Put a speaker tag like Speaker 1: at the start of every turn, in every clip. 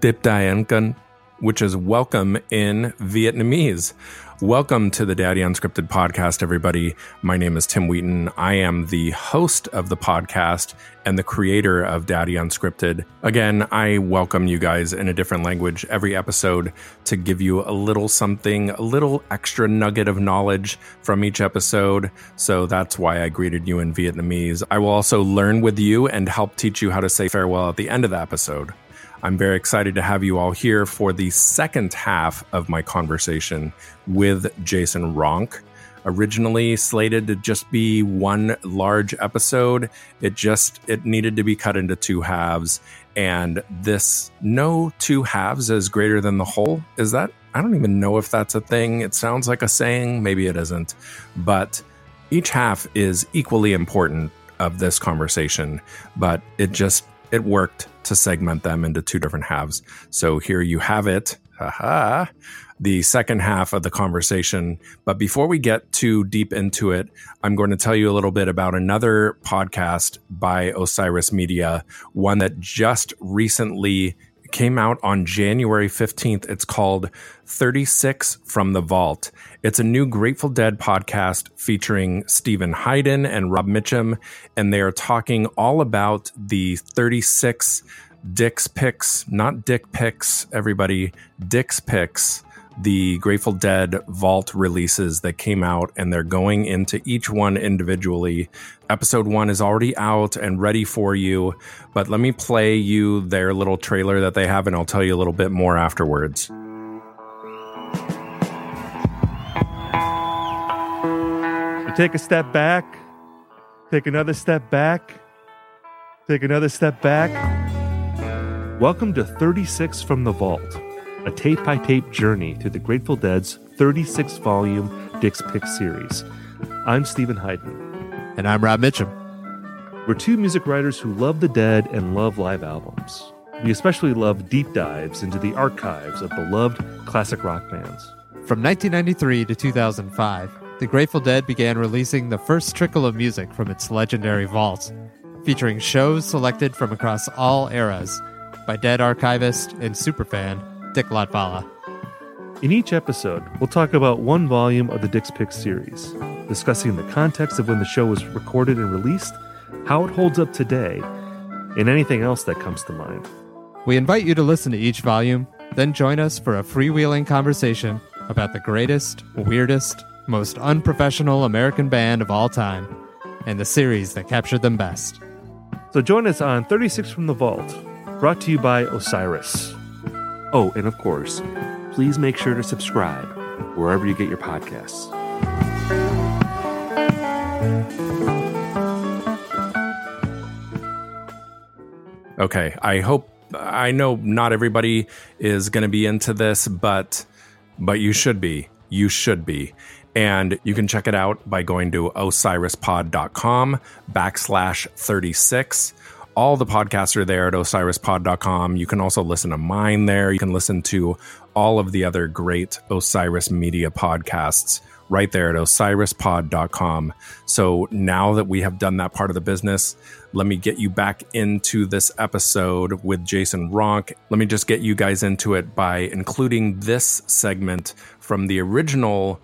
Speaker 1: Dip Dian which is welcome in Vietnamese. Welcome to the Daddy Unscripted podcast, everybody. My name is Tim Wheaton. I am the host of the podcast and the creator of Daddy Unscripted. Again, I welcome you guys in a different language every episode to give you a little something, a little extra nugget of knowledge from each episode. So that's why I greeted you in Vietnamese. I will also learn with you and help teach you how to say farewell at the end of the episode. I'm very excited to have you all here for the second half of my conversation with Jason Ronk. Originally slated to just be one large episode, it just it needed to be cut into two halves. And this no two halves is greater than the whole. Is that I don't even know if that's a thing. It sounds like a saying, maybe it isn't. But each half is equally important of this conversation, but it just it worked to segment them into two different halves. So here you have it. Haha. The second half of the conversation. But before we get too deep into it, I'm going to tell you a little bit about another podcast by Osiris Media, one that just recently came out on January 15th. It's called 36 from the Vault. It's a new Grateful Dead podcast featuring Stephen Hyden and Rob Mitchum, and they are talking all about the 36 Dick's picks, not dick picks, everybody, Dick's picks the Grateful Dead Vault releases that came out, and they're going into each one individually. Episode one is already out and ready for you, but let me play you their little trailer that they have, and I'll tell you a little bit more afterwards.
Speaker 2: Take a step back, take another step back, take another step back. Welcome to 36 from the Vault a tape by tape journey through the Grateful Dead's 36 volume Dick's Pick series. I'm Stephen Hyden.
Speaker 3: And I'm Rob Mitchum.
Speaker 2: We're two music writers who love the dead and love live albums. We especially love deep dives into the archives of beloved classic rock bands.
Speaker 3: From 1993 to 2005, the Grateful Dead began releasing the first trickle of music from its legendary vault, featuring shows selected from across all eras by Dead archivist and superfan Dick.
Speaker 2: In each episode, we'll talk about one volume of the Dick's Picks series, discussing the context of when the show was recorded and released, how it holds up today, and anything else that comes to mind.
Speaker 3: We invite you to listen to each volume, then join us for a freewheeling conversation about the greatest, weirdest, most unprofessional American band of all time, and the series that captured them best.
Speaker 2: So join us on 36 from the Vault, brought to you by Osiris. Oh, and of course, please make sure to subscribe wherever you get your podcasts.
Speaker 1: Okay, I hope I know not everybody is going to be into this, but but you should be. You should be. And you can check it out by going to osirispod.com backslash 36 all the podcasts are there at osirispod.com. You can also listen to mine there. You can listen to all of the other great Osiris Media podcasts right there at osirispod.com. So now that we have done that part of the business, let me get you back into this episode with Jason Ronk. Let me just get you guys into it by including this segment from the original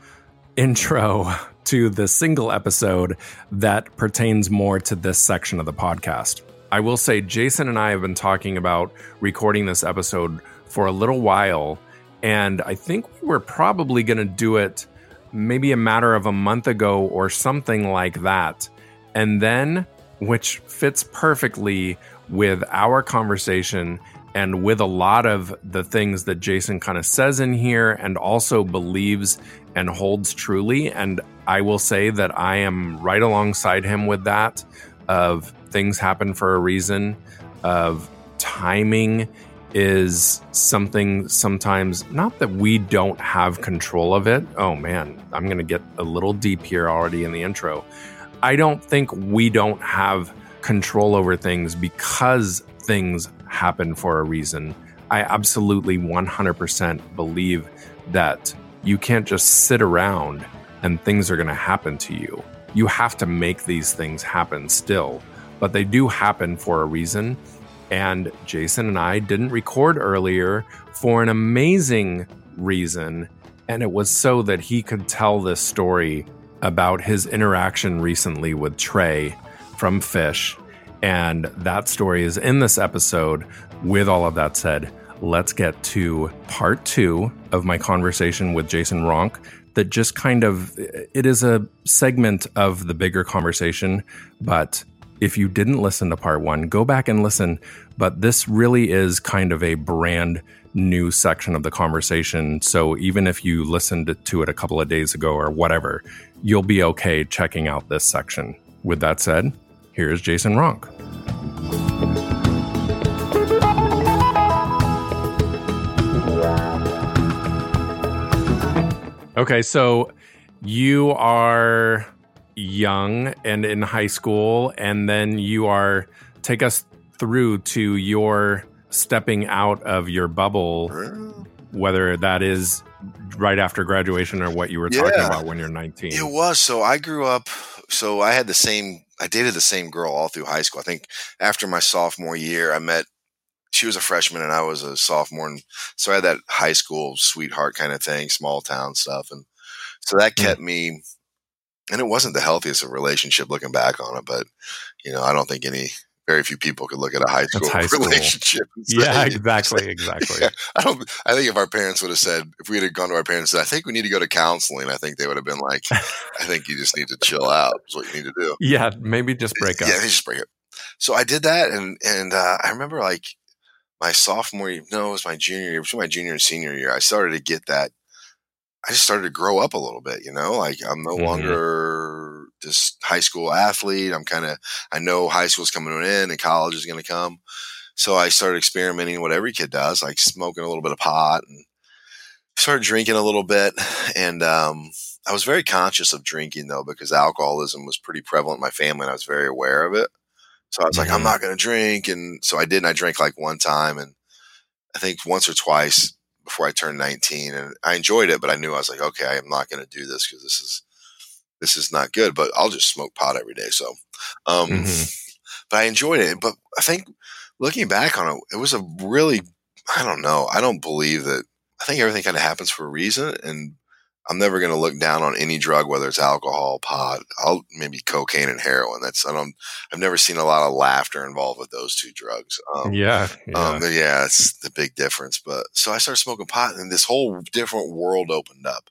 Speaker 1: intro to the single episode that pertains more to this section of the podcast. I will say, Jason and I have been talking about recording this episode for a little while, and I think we were probably going to do it maybe a matter of a month ago or something like that. And then, which fits perfectly with our conversation and with a lot of the things that Jason kind of says in here and also believes and holds truly. And I will say that I am right alongside him with that of things happen for a reason, of timing is something sometimes not that we don't have control of it. Oh man, I'm going to get a little deep here already in the intro. I don't think we don't have control over things because things happen for a reason. I absolutely 100% believe that you can't just sit around and things are going to happen to you. You have to make these things happen still but they do happen for a reason. And Jason and I didn't record earlier for an amazing reason. And it was so that he could tell this story about his interaction recently with Trey from Phish. And that story is in this episode. With all of that said, let's get to part two of my conversation with Jason Ronk. That just kind of it is a segment of the bigger conversation, but if you didn't listen to part one, go back and listen. But this really is kind of a brand new section of the conversation. So even if you listened to it a couple of days ago or whatever, you'll be okay checking out this section. With that said, here's Jason Ronk. Okay, so you are young and in high school, and then you are take us through to your stepping out of your bubble, whether that is right after graduation or what you were talking
Speaker 4: Yeah.
Speaker 1: about when you're 19.
Speaker 4: It was. So I grew up. So I had the same. I dated the same girl all through high school. I think after my sophomore year, I met. She was a freshman and I was a sophomore, and so I had that high school sweetheart kind of thing, small town stuff, and so that
Speaker 1: Mm.
Speaker 4: kept me. And it wasn't the healthiest of relationship looking back on it, but you know, I don't think any very few people could look at a high school,
Speaker 1: high school.
Speaker 4: relationship.
Speaker 1: yeah,
Speaker 4: say-
Speaker 1: exactly, exactly.
Speaker 4: Yeah, I don't. I think if our parents would have said, if we had gone to our parents and said, I think we need to go to counseling, I think they would have been like, I think you just need to chill out. Is what you need to do.
Speaker 1: Yeah, maybe just break up.
Speaker 4: Yeah, just break up. So I did that, and and uh, I remember like my sophomore year. No, it was my junior year. Between my junior and senior year, I started to get that. I just started to grow up a little bit. You know, like I'm no
Speaker 1: Mhm.
Speaker 4: longer this high school athlete. I'm kind of. I know high school's coming to an end and college is going to come. So I started experimenting what every kid does, like smoking a little bit of pot and started drinking a little bit. And um, I was very conscious of drinking though, because alcoholism was pretty prevalent in my family and I was very aware of it. So I was like,
Speaker 1: Mhm.
Speaker 4: I'm not going to drink. And so I did. And I drank like one time and I think once or twice before I turned 19 and I enjoyed it, but I knew I was like, okay, I am not going to do this because this is, this is not good, but I'll just smoke pot every day. So, um,
Speaker 1: Mhm.
Speaker 4: but I enjoyed it. But I think looking back on it, it was a really, I don't know. I don't believe that. I think everything kind of happens for a reason, and I'm never going to look down on any drug, whether it's alcohol, pot, I'll maybe cocaine and heroin. That's I don't. I've never seen a lot of laughter involved with those two drugs. Um,
Speaker 1: yeah, yeah.
Speaker 4: um, yeah, it's the big difference. But so I started smoking pot, and this whole different world opened up.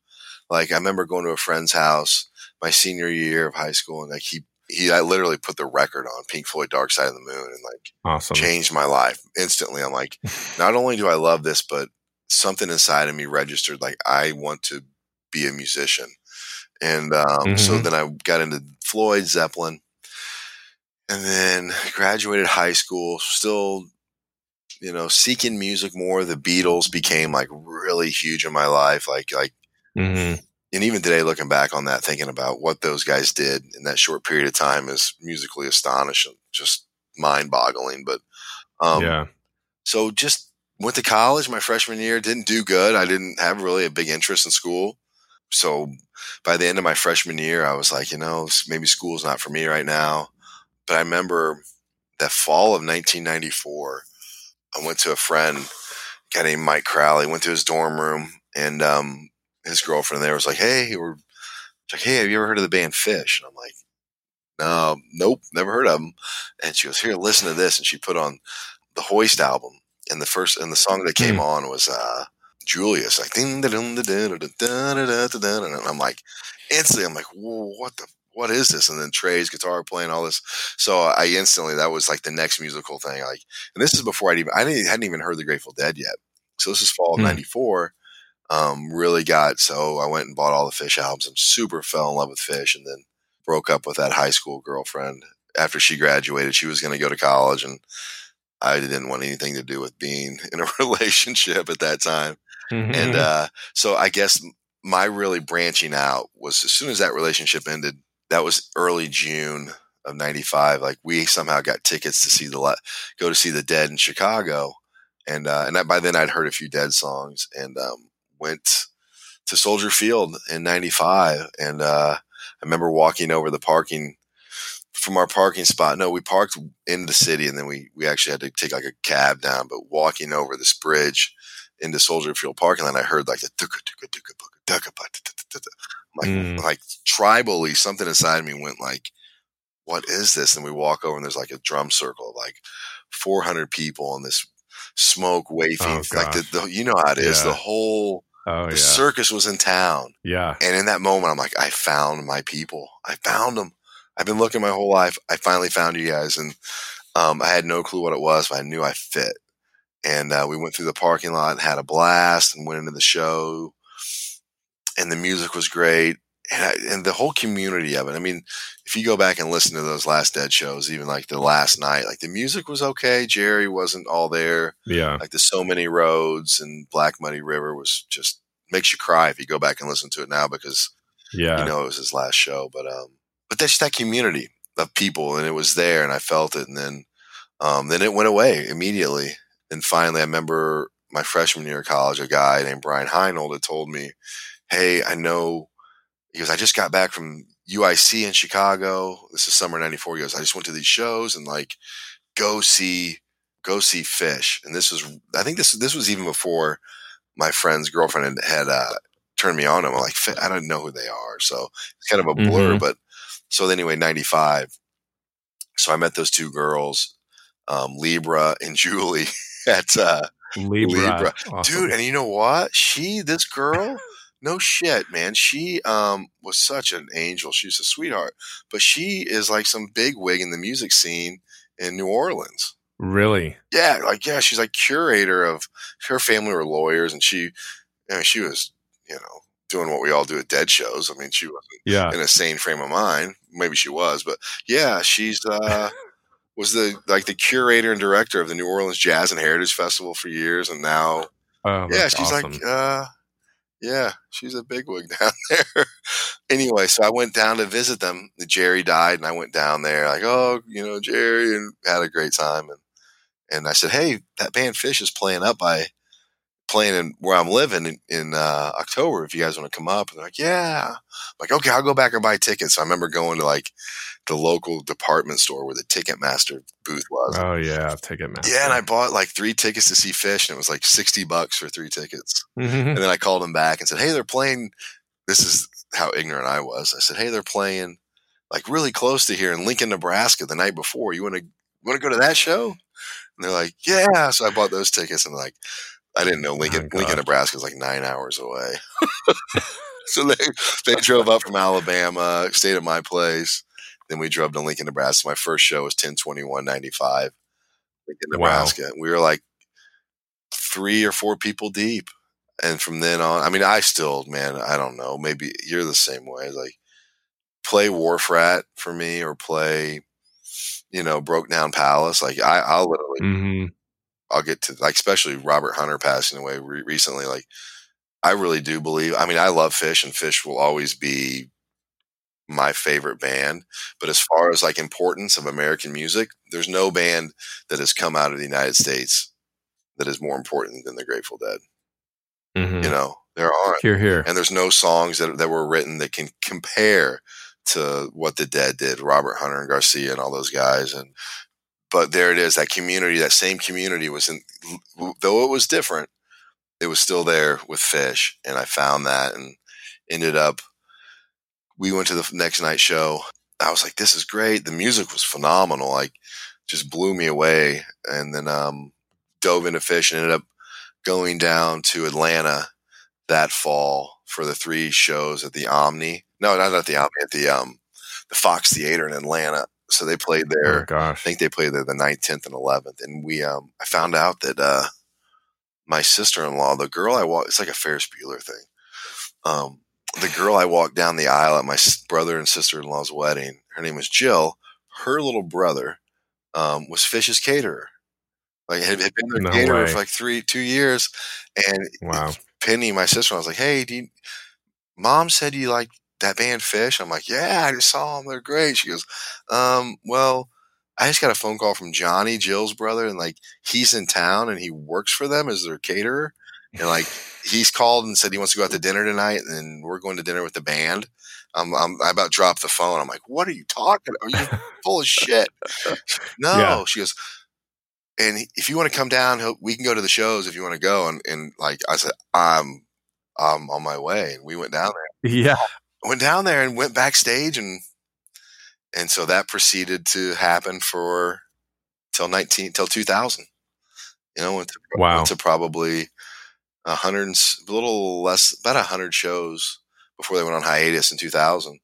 Speaker 4: Like I remember going to a friend's house my senior year of high school, and like he he I literally put the record on Pink Floyd Dark Side of the Moon, and like
Speaker 1: awesome.
Speaker 4: changed my life instantly. I'm like, not only do I love this, but something inside of me registered like I want to be a musician. And um, so
Speaker 1: Mhm.
Speaker 4: then I got into Floyd Zeppelin, and then graduated high school. Still, you know, seeking music more. The Beatles became like really huge in my life. Like like
Speaker 1: hmm
Speaker 4: and even today looking back on that thinking about what those guys did in that short period of time is musically astonishing just mind-boggling but um
Speaker 1: yeah.
Speaker 4: so just went to college my freshman year didn't do good i didn't have really a big interest in school so by the end of my freshman year i was like you know maybe school's not for me right now but i remember that fall of 1994 i went to a friend a guy named mike crowley went to his dorm room and um his girlfriend there was like, "Hey, we're like, hey, have you ever heard of the band Phish?" And I'm like, "No, nope, never heard of them." And she goes, "Here, listen to this." And she put on the Hoist album, and the first and the song that came
Speaker 1: Hmm.
Speaker 4: on was uh, Julius, like, and I'm like, instantly, I'm like, what the, what is this? And then Trey's guitar playing all this. So I instantly, that was like the next musical thing. Like, and this is before I'd even, I didn't, hadn't even heard the Grateful Dead yet. So this is fall of
Speaker 1: hmm.
Speaker 4: 94. Um, really got, so I went and bought all the Phish albums and super fell in love with Phish and then broke up with that high school girlfriend after she graduated. She was going to go to college and I didn't want anything to do with being in a relationship at that time.
Speaker 1: Mhm.
Speaker 4: And uh, so I guess my really branching out was as soon as that relationship ended, that was early June of 95. Like we somehow got tickets to see the, le- go to see the dead in Chicago. And, uh, and I, by then I'd heard a few dead songs and, um, went to Soldier Field in 95. And, uh, I remember walking over the parking from our parking spot. No, we parked in the city, and then we we actually had to take like a cab down. But walking over this bridge into Soldier Field parking lot, I heard like the tuka tuka tuka tuka tuka like
Speaker 1: Mm.
Speaker 4: like tribally, something inside me went like, "What is this?" And we walk over, and there's like a drum circle of like 400 people, and this smoke wafting,
Speaker 1: Oh,
Speaker 4: like the, the you know how it is.
Speaker 1: Yeah.
Speaker 4: The whole
Speaker 1: Oh
Speaker 4: the
Speaker 1: yeah.
Speaker 4: circus was in town.
Speaker 1: yeah.
Speaker 4: And in that moment, I'm like, I found my people. I found them. I've been looking my whole life. I finally found you guys. And um, I had no clue what it was, but I knew I fit. And uh, we went through the parking lot and had a blast and went into the show. And the music was great. And, I, and the whole community of it. I mean, if you go back and listen to those last Dead shows, even like the last night, like the music was okay. Jerry wasn't all there
Speaker 1: Yeah.
Speaker 4: like the so many roads and black muddy river was just makes you cry if you go back and listen to it now because
Speaker 1: Yeah.
Speaker 4: you know it was his last show but um but that's that community of people and it was there and i felt it and then um then it went away immediately and finally i remember my freshman year of college a guy named brian heinold had told me hey i know he goes i just got back from uic in chicago this is summer 94 he goes i just went to these shows and like go see go see Phish and this was i think this this was even before my friend's girlfriend had, had uh, turned me on. I'm like, I don't know who they are. So it's kind of a blur.
Speaker 1: Mhm.
Speaker 4: But so anyway, 95. So I met those two girls, um, Libra and Julie at, uh,
Speaker 1: Libra.
Speaker 4: Libra.
Speaker 1: Awesome.
Speaker 4: dude. And you know what? She, this girl, no shit, man. She, um, was such an angel. She's a sweetheart, but she is like some big wig in the music scene in New Orleans.
Speaker 1: Really?
Speaker 4: Yeah, like yeah, she's like curator of her family were lawyers, and she, I mean, she was, you know, doing what we all do at dead shows. I mean, she wasn't
Speaker 1: Yeah.
Speaker 4: in a sane frame of mind. Maybe she was, but yeah, she's uh, was the like the curator and director of the New Orleans Jazz and Heritage Festival for years, and now
Speaker 1: Oh,
Speaker 4: yeah, she's
Speaker 1: awesome.
Speaker 4: like, uh, yeah, she's a bigwig down there. anyway, so I went down to visit them. Jerry died, and I went down there, like, oh, you know, Jerry, and had a great time. And and I said, hey, that band Phish is playing up by playing in where I'm living in, in uh, October. If you guys want to come up, and they're like, yeah, I'm like, okay, I'll go back and buy tickets. So I remember going to like the local department store where the Ticketmaster booth was.
Speaker 1: oh yeah, Ticketmaster.
Speaker 4: Yeah, and I bought like three tickets to see Phish, and it was like sixty bucks for three tickets.
Speaker 1: Mhm.
Speaker 4: And then I called them back and said, "Hey, they're playing." This is how ignorant I was. I said, "Hey, they're playing like really close to here in Lincoln, Nebraska, the night before. You want to want to go to that show?" And they're like, "Yeah." So I bought those tickets, and like, I didn't know Lincoln,
Speaker 1: Oh,
Speaker 4: Lincoln. Nebraska is like nine hours away. so they they drove up from Alabama, stayed at my place. Then we drove to Lincoln, Nebraska. My first show was ten twenty one ninety five, Lincoln,
Speaker 1: Wow.
Speaker 4: Nebraska. We were like three or four people deep and from then on, I mean, I still, man, I don't know. Maybe you're the same way. Like, play Wharf Rat for me, or play, you know, Broke Down Palace. Like, I, I'll literally,
Speaker 1: Mhm.
Speaker 4: I'll get to like, especially Robert Hunter passing away re- recently. Like, I really do believe. I mean, I love Phish, and Phish will always be my favorite band. But as far as like importance of American music, there's no band that has come out of the United States that is more important than the Grateful Dead.
Speaker 1: Mhm.
Speaker 4: You know, there aren't
Speaker 1: Here, here.
Speaker 4: and there's no songs that, that were written that can compare to what the dead did robert hunter and garcia and all those guys and but there it is that community that same community was in though it was different it was still there with Phish and i found that and ended up we went to the next night show i was like this is great the music was phenomenal like just blew me away and then um dove into Phish and ended up going down to atlanta that fall for the three shows at the Omni. No, not at the Omni, at the um the Fox Theater in Atlanta. So they played
Speaker 1: Oh
Speaker 4: there. I think they played there the 9th, 10th, and 11th. And we um I found out that uh my sister in law, the girl I walked, it's like a Ferris Bueller thing. Um, the girl I walked down the aisle at my brother and sister in law's wedding, her name was Jill. Her little brother um, was Phish's caterer. Like had, had been their
Speaker 1: No
Speaker 4: caterer
Speaker 1: way.
Speaker 4: for like three, two years, and
Speaker 1: Wow.
Speaker 4: Penny, my sister, I was like, "Hey, do you, mom said you like that band Phish?" I'm like, "Yeah, I just saw them. They're great." She goes, um, "Well, I just got a phone call from Johnny, Jill's brother, and like he's in town and he works for them as their caterer, and like he's called and said he wants to go out to dinner tonight, and we're going to dinner with the band." I'm, I'm I about dropped the phone. I'm like, what are you talking? About? Are you full of shit? No,
Speaker 1: Yeah.
Speaker 4: she goes. And if you want to come down, he'll- we can go to the shows if you want to go. And and like I said, I'm I'm on my way. And we went down there
Speaker 1: Yeah.
Speaker 4: went down there and went backstage and and so that proceeded to happen for till 19 till 2000 you know went to,
Speaker 1: Wow.
Speaker 4: went to probably a hundred a little less about a hundred shows before they went on hiatus in 2000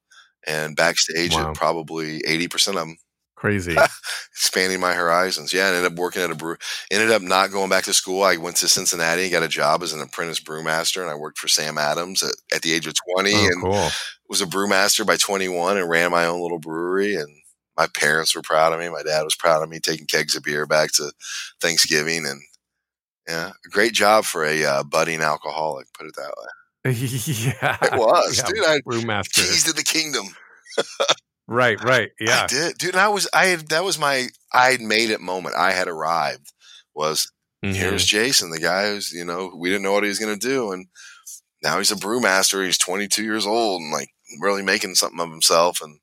Speaker 4: and backstage
Speaker 1: Wow.
Speaker 4: at probably 80% of them
Speaker 1: Crazy.
Speaker 4: expanding my horizons. Yeah, I ended up working at a brew. Ended up not going back to school. I went to Cincinnati and got a job as an apprentice brewmaster, and I worked for Sam Adams at, at the age of twenty,
Speaker 1: Oh,
Speaker 4: and
Speaker 1: cool.
Speaker 4: was a brewmaster by twenty one, and ran my own little brewery. And my parents were proud of me. My dad was proud of me taking kegs of beer back to Thanksgiving, and yeah, great job for a uh, budding alcoholic. Put it that way.
Speaker 1: yeah.
Speaker 4: It was,
Speaker 1: Yeah,
Speaker 4: dude. I
Speaker 1: Brewmaster.
Speaker 4: keys to the kingdom.
Speaker 1: Right, right. Yeah.
Speaker 4: I did, dude. I was, I had, that was my, I had made it moment. I had arrived. Was
Speaker 1: Mhm.
Speaker 4: here's Jason, the guy who's, you know, we didn't know what he was going to do. And now he's a brewmaster. He's 22 years old and like really making something of himself. And,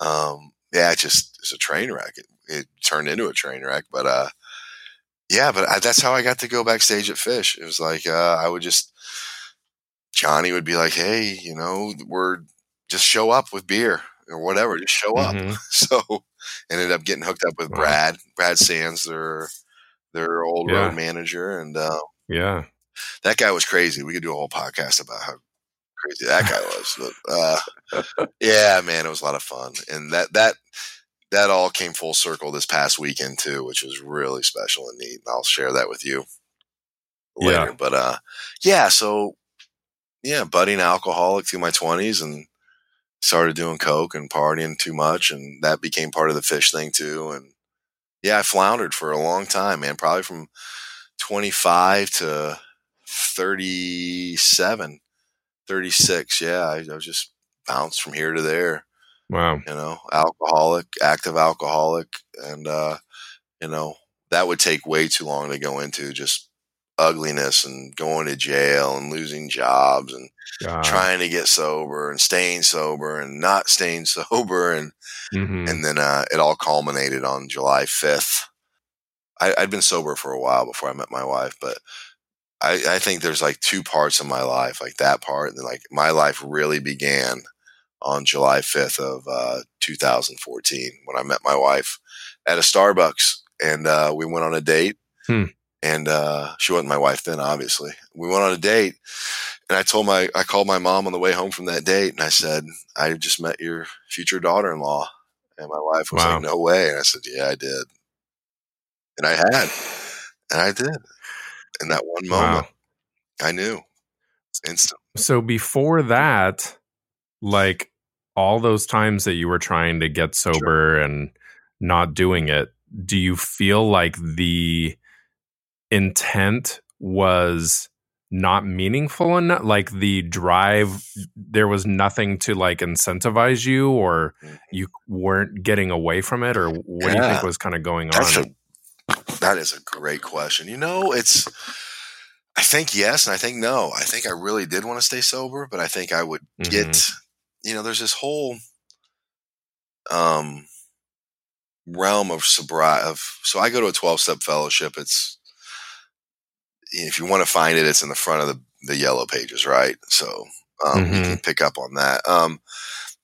Speaker 4: um, yeah, it just, it's a train wreck. It, it turned into a train wreck, but, uh, yeah, but I, that's how I got to go backstage at Phish. It was like, uh, I would just, Johnny would be like, Hey, you know, we're just show up with beer or whatever. Just show up.
Speaker 1: Mhm.
Speaker 4: So ended up getting hooked up with. Brad, Brad Sands, their their old
Speaker 1: Yeah.
Speaker 4: road manager, and uh,
Speaker 1: Yeah.
Speaker 4: that guy was crazy. We could do a whole podcast about how crazy that guy was. But, uh, yeah, man, it was a lot of fun, and that that that all came full circle this past weekend too, which was really special and neat. And I'll share that with you later.
Speaker 1: Yeah.
Speaker 4: But uh, yeah, so yeah, budding alcoholic through my twenties and started doing coke and partying too much, and that became part of the Phish thing too. And yeah, I floundered for a long time, man. Probably from twenty five to 37, 36. Yeah, I, I was just bounced from here to there
Speaker 1: Wow.
Speaker 4: you know, alcoholic, active alcoholic, and uh, you know that would take way too long to go into just ugliness and going to jail and losing jobs and
Speaker 1: God.
Speaker 4: trying to get sober and staying sober and not staying sober and
Speaker 1: Mhm.
Speaker 4: and then uh, it all culminated on July fifth. I, I'd been sober for a while before I met my wife, but I, I think there's like two parts of my life, like that part, and then like my life really began on July 5th of uh, 2014 when I met my wife at a Starbucks, and uh, we went on a date.
Speaker 1: Hmm.
Speaker 4: And uh, she wasn't my wife then, obviously. We went on a date, and I told my I called my mom on the way home from that date, and I said, "I just met your future daughter-in-law." And my wife was
Speaker 1: Wow.
Speaker 4: like, "No way!" And I said, "Yeah, I did." And I had, and I did. In that one moment,
Speaker 1: Wow.
Speaker 4: I knew instant.
Speaker 1: So before that, like all those times that you were trying to get sober and not doing it, do you feel like the intent was not meaningful enough? Like the drive, there was nothing to like incentivize you, or you weren't getting away from it, or what do you think was kind of going
Speaker 4: That's
Speaker 1: on?
Speaker 4: a that is a great question. You know, it's I think yes and I think no. I think I really did want to stay sober, but I think I would
Speaker 1: Mhm.
Speaker 4: get you know, there's this whole um realm of sobriety of so I go to a 12 step fellowship. It's if you want to find it, it's in the front of the, the yellow pages, right? So um, you
Speaker 1: Mhm.
Speaker 4: can pick up on that. Um,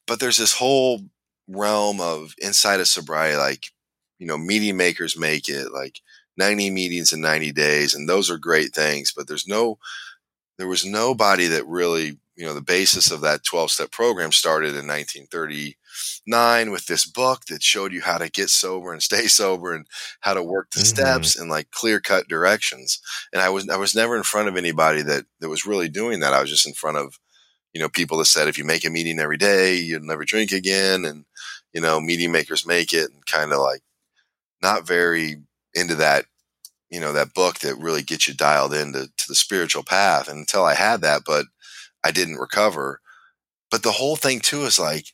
Speaker 4: but there's this whole realm of inside of sobriety, like, you know, meeting makers make it like 90 meetings in 90 days. And those are great things, but there's no, there was nobody that really, you know, the basis of that 12 step program started in 1939 with this book that showed you how to get sober and stay sober and how to work the
Speaker 1: Mhm.
Speaker 4: steps and like clear cut directions. And I was, I was never in front of anybody that, that was really doing that. I was just in front of, you know, people that said if you make a meeting every day, you'll never drink again. And, you know, meeting makers make it and kind of like not very into that, you know, that book that really gets you dialed into to the spiritual path. And until I had that, but I didn't recover. But the whole thing too is like,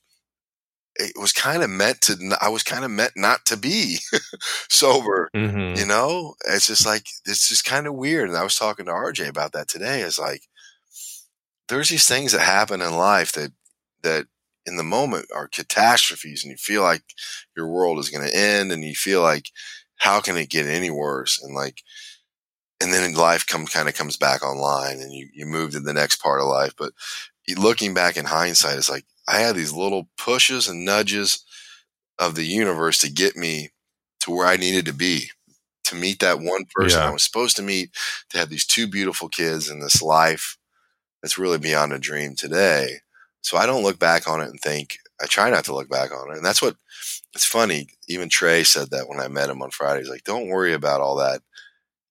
Speaker 4: it was kind of meant to, I was kind of meant not to be sober
Speaker 1: Mhm.
Speaker 4: you know it's just like it's just kind of weird and i was talking to rj about that today is like there's these things that happen in life that that in the moment are catastrophes and you feel like your world is going to end and you feel like how can it get any worse and like and then life come kind of comes back online and you, you move to the next part of life but looking back in hindsight it's like i had these little pushes and nudges of the universe to get me to where i needed to be to meet that one person
Speaker 1: Yeah.
Speaker 4: i was supposed to meet to have these two beautiful kids in this life that's really beyond a dream today so I don't look back on it and think, I try not to look back on it. And that's what, it's funny. Even Trey said that when I met him on Friday. He's like, don't worry about all that.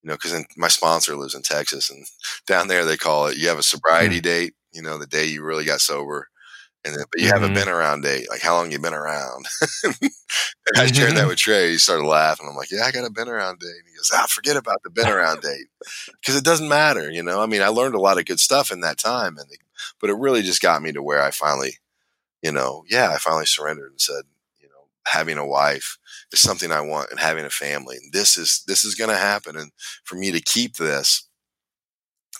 Speaker 4: You know, because my sponsor lives in Texas and down there they call it, you have a sobriety mm. date, you know, the day you really got sober. And then, but you have a
Speaker 1: mm-hmm.
Speaker 4: been around date, like how long you been around. and I shared that mm-hmm. with Trey. He started laughing. I'm like, yeah, I got a been around date. And he goes, ah, forget about the been around date because it doesn't matter. You know, I mean, I learned a lot of good stuff in that time, and but it really just got me to where I finally, you know, yeah, I finally surrendered and said, you know, having a wife is something I want, and having a family, and this is this is going to happen, and for me to keep this,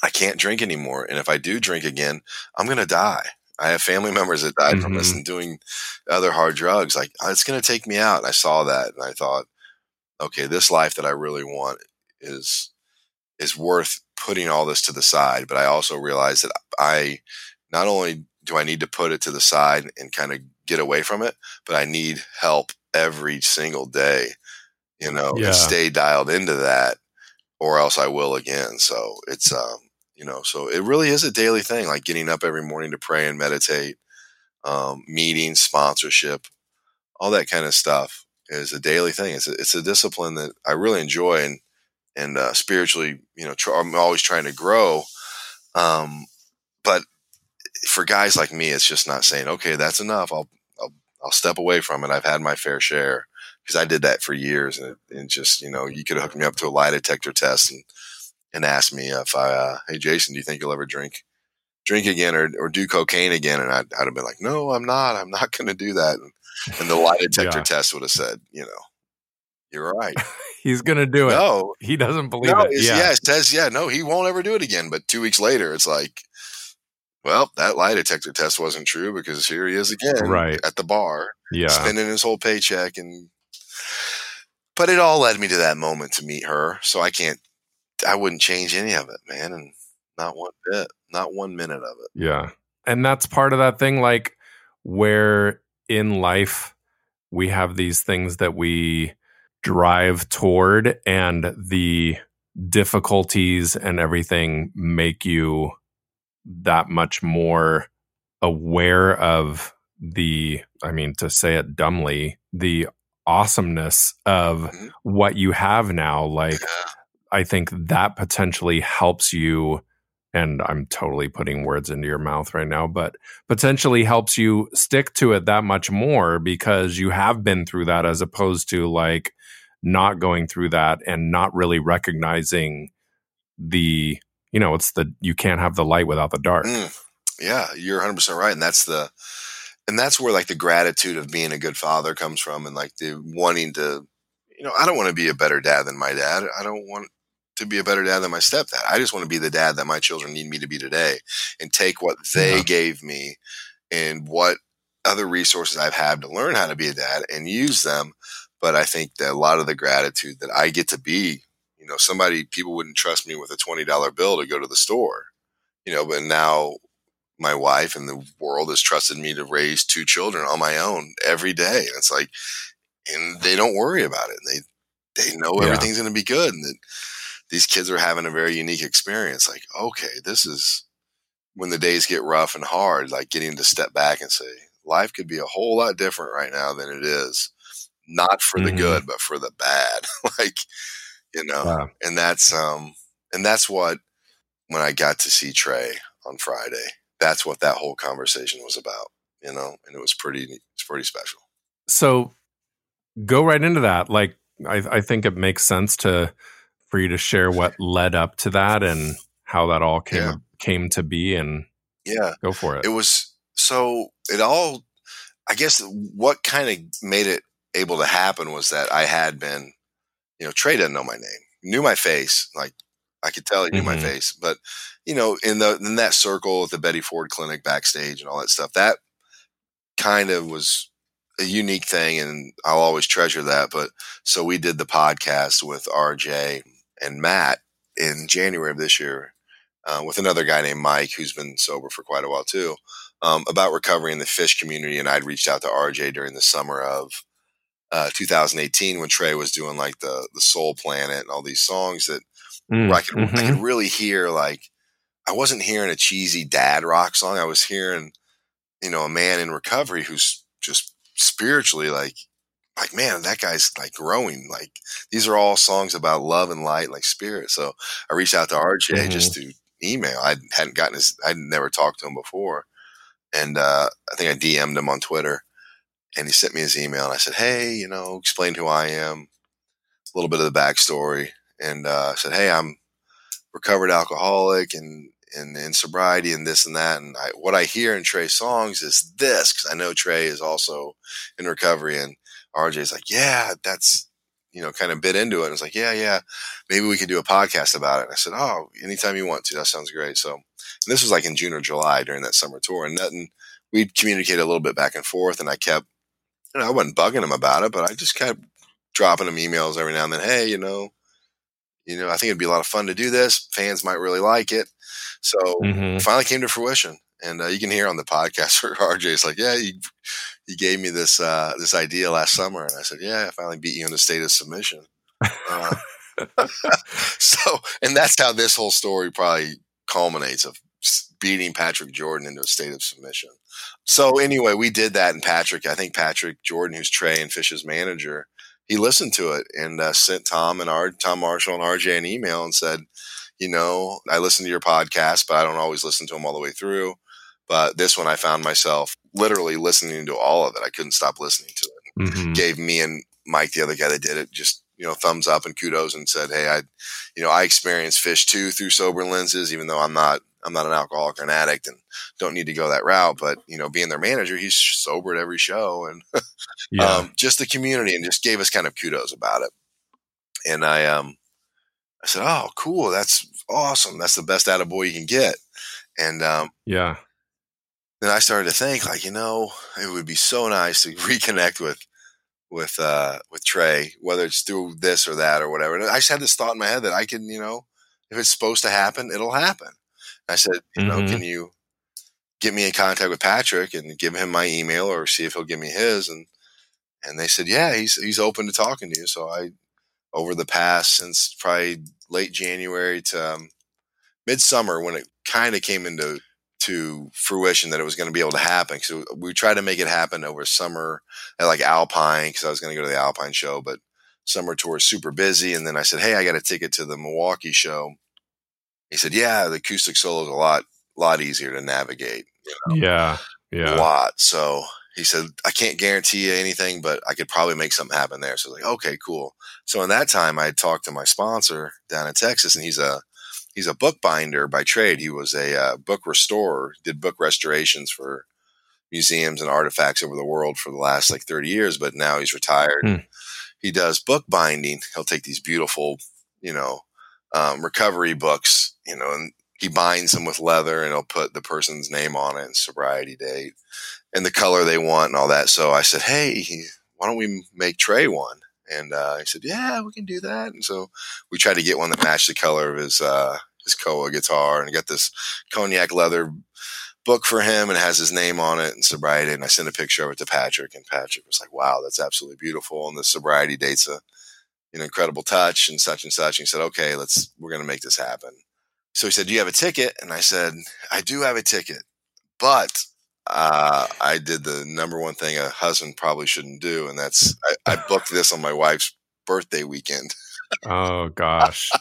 Speaker 4: I can't drink anymore, and if I do drink again, I'm going to die. I have family members that died from this
Speaker 1: Mhm.
Speaker 4: and doing other hard drugs. Like "Oh, it's going to take me out. And I saw that, and I thought, okay, this life that I really want is is worth putting all this to the side. But I also realized that I not only do I need to put it to the side and kind of get away from it, but I need help every single day, you know,
Speaker 1: Yeah.
Speaker 4: and stay dialed into that, or else I will again. So it's um, you know, so it really is a daily thing, like getting up every morning to pray and meditate, um, meetings, sponsorship, all that kind of stuff is a daily thing. It's a, it's a discipline that I really enjoy and and uh, spiritually, you know, tr- I'm always trying to grow. Um, but for guys like me, it's just not saying, okay, that's enough. I'll I'll, step away from it. I've had my fair share because I did that for years, and, and just you know, you could hook me up to a lie detector test and and ask me if I, uh, hey Jason, do you think you'll ever drink drink again or or do cocaine again? And I'd, I'd have been like, no, I'm not. I'm not going to do that. And, and the lie detector
Speaker 1: Yeah.
Speaker 4: test would have said, you know, you're right.
Speaker 1: He's going to do it.
Speaker 4: no,
Speaker 1: He doesn't believe
Speaker 4: no,
Speaker 1: it. Yeah.
Speaker 4: yeah. it says, yeah, no, he won't ever do it again. But two weeks later, it's like, well, that lie detector test wasn't true because here he is again
Speaker 1: Right.
Speaker 4: at the bar,
Speaker 1: Yeah.
Speaker 4: spending his whole paycheck. And, but it all led me to that moment to meet her. So I can't, I wouldn't change any of it, man. And not one bit, not one minute of it.
Speaker 1: Yeah. And that's part of that thing, like where in life we have these things that we drive toward, and the difficulties and everything make you that much more aware of the, I mean, to say it dumbly, the awesomeness of
Speaker 4: Mhm.
Speaker 1: what you have now. Like, I think that potentially helps you. And I'm totally putting words into your mouth right now, but potentially helps you stick to it that much more because you have been through that as opposed to like not going through that and not really recognizing the, you know, it's the, you can't have the light without the dark.
Speaker 4: Mm. Yeah, you're 100% right. And that's the, and that's where like the gratitude of being a good father comes from and like the wanting to, you know, I don't want to be a better dad than my dad. I don't want to be a better dad than my stepdad. I just want to be the dad that my children need me to be today and take what they
Speaker 1: Yeah.
Speaker 4: gave me and what other resources I've had to learn how to be a dad and use them. But I think that a lot of the gratitude that I get to be, know, somebody, people wouldn't trust me with a $20 bill to go to the store, you know, but now my wife and the world has trusted me to raise two children on my own every day. And it's like, and they don't worry about it. They, they know
Speaker 1: Yeah.
Speaker 4: everything's going to be good and that these kids are having a very unique experience. Like, okay, this is when the days get rough and hard, like getting to step back and say, life could be a whole lot different right now than it is. Not for the
Speaker 1: Mhm.
Speaker 4: good, but for the bad. like, you know,
Speaker 1: Yeah.
Speaker 4: and that's, um, and that's what, when I got to see Trey on Friday, that's what that whole conversation was about, you know, and it was pretty, it's pretty special.
Speaker 1: So go right into that. Like, I, I think it makes sense to, for you to share what led up to that and how that all came,
Speaker 4: Yeah.
Speaker 1: came to be and
Speaker 4: Yeah.
Speaker 1: go for it.
Speaker 4: It was so it all I guess what kind of made it able to happen was that I had been, you know, Trey didn't know my name, knew my face, like I could tell he knew my
Speaker 1: Mhm.
Speaker 4: face, but you know, in the in that circle at the Betty Ford Clinic backstage and all that stuff, that kind of was a unique thing, and I'll always treasure that. But so we did the podcast with RJ and Matt in January of this year uh, with another guy named Mike, who's been sober for quite a while too, um, about recovery in the Phish community. And I'd reached out to RJ during the summer of uh, 2018 when Trey was doing like the the Soul Planet and all these songs that
Speaker 1: Mm,
Speaker 4: I could I
Speaker 1: mhm.
Speaker 4: could really hear like I wasn't hearing a cheesy dad rock song. I was hearing, you know, a man in recovery who's just spiritually like like man, that guy's like growing. Like these are all songs about love and light, like spirit. So I reached out to RJ just to email. I hadn't gotten his I'd never talked to him before. And uh, I think I DM'd him on Twitter and he sent me his email and I said, Hey, you know, explain who I am, a little bit of the backstory and uh, said, "Hey, I'm recovered alcoholic and and in sobriety and this and that. And I, what I hear in Trey's songs is this because I know Trey is also in recovery. And RJ's like, "Yeah, that's." You know, kind of bit into it. And it's like, yeah, yeah, maybe we could do a podcast about it. And I said, oh, anytime you want to, that sounds great. So this was like in June or July during that summer tour, and nothing. We'd communicated a little bit back and forth, and I kept, you know, I wasn't bugging him about it, but I just kept dropping him emails every now and then. Hey, you know, you know, I think it'd be a lot of fun to do this. Fans might really like it. So
Speaker 1: Mhm.
Speaker 4: finally came to fruition. And uh, you can hear on the podcast where RJ's like, yeah, you, you gave me this, uh, this idea last summer. And I said, yeah, I finally beat you in the state of submission. Uh, so, and that's how this whole story probably culminates of beating Patrick Jordan into a state of submission. So anyway, we did that. And Patrick, I think Patrick Jordan, who's Trey and Phish's manager, he listened to it and uh, sent Tom and our Tom Marshall and RJ an email and said, you know, I listen to your podcast, but I don't always listen to them all the way through. But this one, I found myself literally listening to all of it. I couldn't stop listening to it.
Speaker 1: Mhm.
Speaker 4: Gave me and Mike, the other guy that did it, just you know, thumbs up and kudos, and said, "Hey, I, you know, I experienced Phish too through sober lenses, even though I'm not, I'm not an alcoholic or an addict, and don't need to go that route. But you know, being their manager, he's sober at every show, and
Speaker 1: Yeah.
Speaker 4: um, just the community and just gave us kind of kudos about it. And I, um, I said, "Oh, cool! That's awesome! That's the best out of boy you can get." And um,
Speaker 1: yeah.
Speaker 4: then I started to think, like, you know, it would be so nice to reconnect with, with, uh, with Trey, whether it's through this or that or whatever. And I just had this thought in my head that I can, you know, if it's supposed to happen, it'll happen. I said, you know,
Speaker 1: Mhm.
Speaker 4: can you get me in contact with Patrick and give him my email or see if he'll give me his? And and they said, yeah, he's he's open to talking to you. So I, over the past since probably late January to um, midsummer, when it kind of came into to fruition that it was going to be able to happen. So we tried to make it happen over summer at like Alpine because I was going to go to the Alpine show, but summer tour is super busy. And then I said, hey, I got a ticket to the Milwaukee show. He said, yeah, the acoustic solo is a lot lot easier to navigate. You know?
Speaker 1: Yeah.
Speaker 4: a lot. So he said, I can't guarantee you anything, but I could probably make something happen there. So I was like, okay, cool. So in that time, I had talked to my sponsor down in Texas, and he's a he's a bookbinder by trade. He was a uh, book restorer, did book restorations for museums and artifacts over the world for the last like 30 years, but now he's retired.
Speaker 1: Hmm.
Speaker 4: He does book binding. He'll take these beautiful, you know, um, recovery books, you know, and he binds them with leather and he'll put the person's name on it and sobriety date and the color they want and all that. So I said, Hey, why don't we make Trey one? And uh, he said, Yeah, we can do that. And so we tried to get one that matched the color of his uh, his Koa guitar and got this cognac leather book for him and has his name on it and sobriety. And I sent a picture of it to Patrick, and Patrick was like, "Wow, that's absolutely beautiful." And the sobriety date's a an incredible touch and such and such. And he said, "Okay, let's we're going to make this happen." So he said, "Do you have a ticket?" And I said, "I do have a ticket, but." Uh, I did the number one thing a husband probably shouldn't do, and that's I, I booked this on my wife's birthday weekend.
Speaker 1: Oh gosh.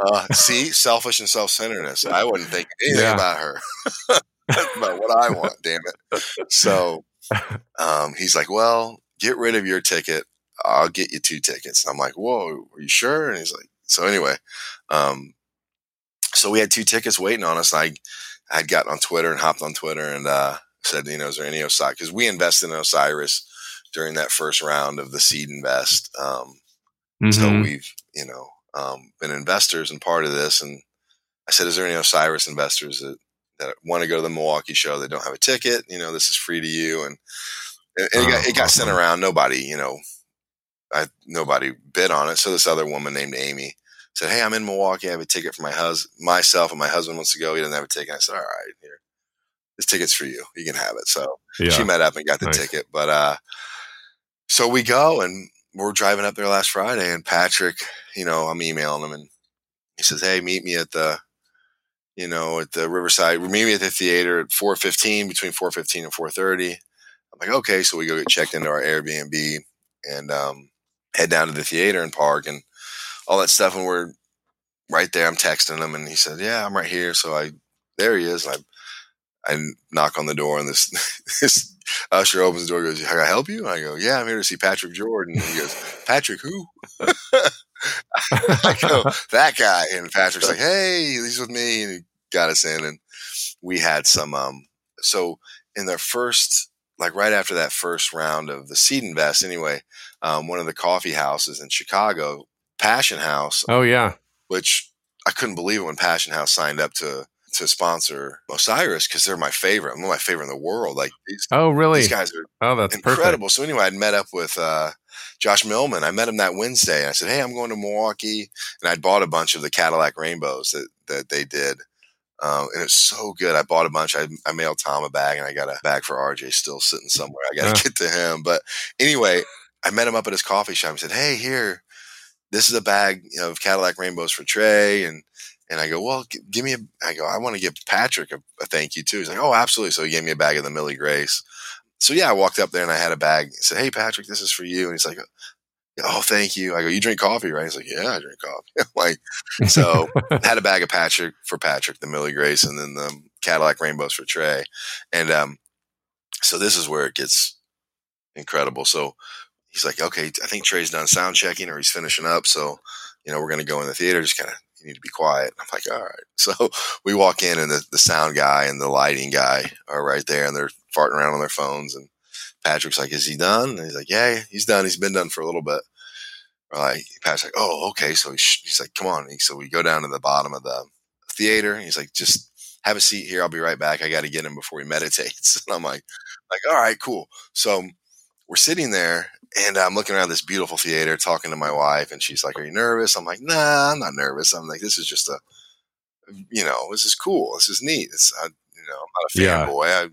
Speaker 4: Uh, see, selfish and self centeredness. I wouldn't think anything
Speaker 1: Yeah.
Speaker 4: about her, about what I want. Damn it. So um, he's like, "Well, get rid of your ticket. I'll get you two tickets." And I'm like, "Whoa, are you sure?" And he's like, "So anyway, um, so we had two tickets waiting on us. And I I'd gotten on Twitter and hopped on Twitter and uh, said, you know, is there any Osiris? Because we invested in Osiris during that first round of the SeedInvest. Um, so
Speaker 1: Mhm.
Speaker 4: we've, you know, um, been investors and part of this. And I said, is there any Osiris investors that, that want to go to the Milwaukee show that don't have a ticket. You know, this is free to you. And, and it, got, it got sent around. Nobody, you know, I, nobody bid on it. So this other woman named Amy said, Hey, I'm in Milwaukee. I have a ticket for my husband, myself, and my husband wants to go. He doesn't have a ticket. I said, All right, here, this ticket's for you. You can have it. So yeah. she met up and got the nice. ticket. But, uh, so we go and we're driving up there last Friday and Patrick, you know, I'm emailing him and he says, Hey, meet me at the, you know, at the Riverside, meet me at the theater at 415, between 415 and 430. I'm like, okay. So we go get checked into our Airbnb and, um, head down to the theater and park and all that stuff. And we're right there. I'm texting him and he said, yeah, I'm right here. So I, there he is. I, I knock on the door and this, this usher opens the door goes, can I help you? And I go, yeah, I'm here to see Patrick Jordan. And he goes, Patrick, who? I go, that guy. And Patrick's like, hey, he's with me. And he got us in and we had some, um, so in their first, like right after that first round of the SeedInvest anyway, um, one of the coffee houses in Chicago, Passion House.
Speaker 1: Oh yeah,
Speaker 4: which I couldn't believe it when Passion House signed up to to sponsor Osiris because they're my favorite. I'm my favorite in the world. Like these,
Speaker 1: oh really?
Speaker 4: These guys are
Speaker 1: oh that's
Speaker 4: incredible.
Speaker 1: Perfect.
Speaker 4: So anyway, I'd met up with uh, Josh Millman. I met him that Wednesday. And I said, "Hey, I'm going to Milwaukee," and I'd bought a bunch of the Cadillac Rainbows that that they did. Um, and it's so good. I bought a bunch. I, I mailed Tom a bag, and I got a bag for RJ still sitting somewhere. I got to get to him. But anyway, I met him up at his coffee shop. He said, "Hey, here, this is a bag of Cadillac Rainbows for Trey." And and I go, "Well, g- give me a." I go, "I want to give Patrick a, a, thank you too." He's like, "Oh, absolutely." So he gave me a bag of the Millie Grace. So yeah, I walked up there and I had a bag. He said, "Hey, Patrick, this is for you." And he's like, "Oh, thank you." I go, "You drink coffee, right?" He's like, "Yeah, I drink coffee." like, so had a bag of Patrick for Patrick, the Millie Grace, and then the Cadillac Rainbows for Trey. And um, so this is where it gets incredible. So he's like, okay, I think Trey's done sound checking or he's finishing up. So, you know, we're going to go in the theater. Just kind of, you need to be quiet. I'm like, all right. So we walk in and the, the sound guy and the lighting guy are right there and they're farting around on their phones. And Patrick's like, is he done? And he's like, yeah, he's done. He's been done for a little bit. Like, Patrick's like, oh, okay. So he's, he's like, come on. So we go down to the bottom of the theater. He's like, just have a seat here. I'll be right back. I got to get him before he meditates. And I'm like, like, all right, cool. So we're sitting there and I'm looking around this beautiful theater talking to my wife and she's like, are you nervous? I'm like, nah, I'm not nervous. I'm like, this is just a, you know, this is cool. This is neat. It's, I, you know, I'm not a fanboy. Yeah.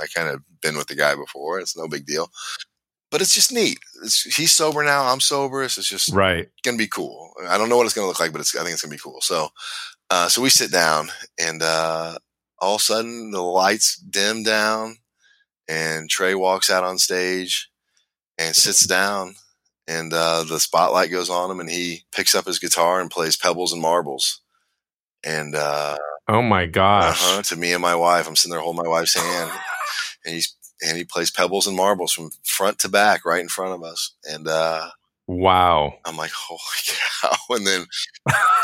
Speaker 4: I, I kind of been with the guy before. It's no big deal, but it's just neat. It's, he's sober now. I'm sober. It's just
Speaker 1: right.
Speaker 4: Going to be cool. I don't know what it's going to look like, but I think it's going to be cool. So, uh, so we sit down and, uh, all of a sudden the lights dim down and Trey walks out on stage and sits down and uh, the spotlight goes on him and he picks up his guitar and plays pebbles and marbles and uh,
Speaker 1: oh my gosh
Speaker 4: uh-huh, to me and my wife i'm sitting there holding my wife's hand and he's and he plays pebbles and marbles from front to back right in front of us and uh,
Speaker 1: wow
Speaker 4: i'm like holy cow and then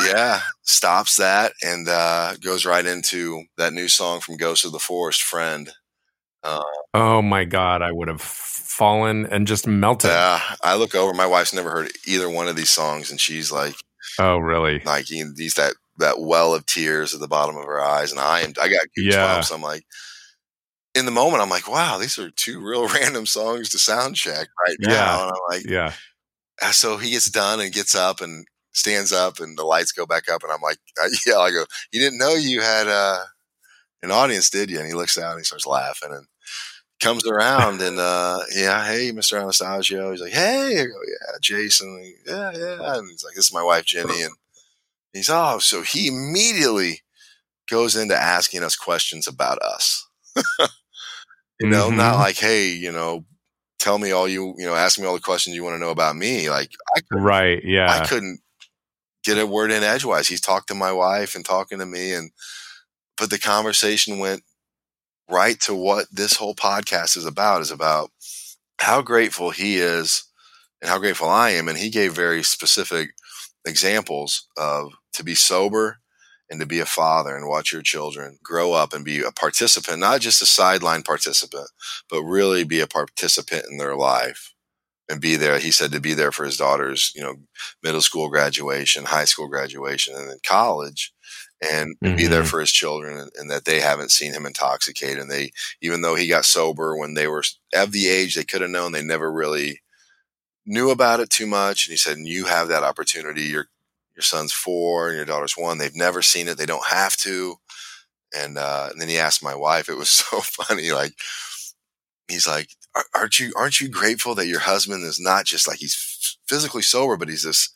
Speaker 4: yeah stops that and uh, goes right into that new song from Ghosts of the Forest friend
Speaker 1: uh, oh my god i would have fallen and just melted.
Speaker 4: Yeah, I look over. My wife's never heard either one of these songs, and she's like,
Speaker 1: "Oh, really?"
Speaker 4: Like these that that well of tears at the bottom of her eyes, and I am. I got goosebumps. Yeah. I'm like, in the moment, I'm like, "Wow, these are two real random songs to sound check right now."
Speaker 1: Yeah.
Speaker 4: And I'm like,
Speaker 1: "Yeah."
Speaker 4: Uh, so he gets done and gets up and stands up, and the lights go back up, and I'm like, I yell, I go, "You didn't know you had uh, an audience, did you?" And he looks down and he starts laughing, and comes around and uh, yeah, hey, Mr. Anastasio. He's like, hey, I go, yeah, Jason. Yeah, yeah. And he's like, this is my wife Jenny, and he's oh, so he immediately goes into asking us questions about us. you know, mm-hmm. not like, hey, you know, tell me all you, you know, ask me all the questions you want to know about me. Like, I couldn't,
Speaker 1: right, yeah,
Speaker 4: I couldn't get a word in edgewise. He's talked to my wife and talking to me, and but the conversation went right to what this whole podcast is about is about how grateful he is and how grateful I am. And he gave very specific examples of to be sober and to be a father and watch your children grow up and be a participant, not just a sideline participant, but really be a participant in their life and be there. He said to be there for his daughter's, you know, middle school graduation, high school graduation, and then college and, and be there
Speaker 1: Mhm.
Speaker 4: for his children and, and that they haven't seen him intoxicated. And they, even though he got sober when they were of the age they could have known, they never really knew about it too much. And he said, and you have that opportunity. Your, your son's four and your daughter's one. They've never seen it. They don't have to. And, uh, and then he asked my wife, it was so funny. Like, he's like, aren't you, aren't you grateful that your husband is not just like he's physically sober, but he's this,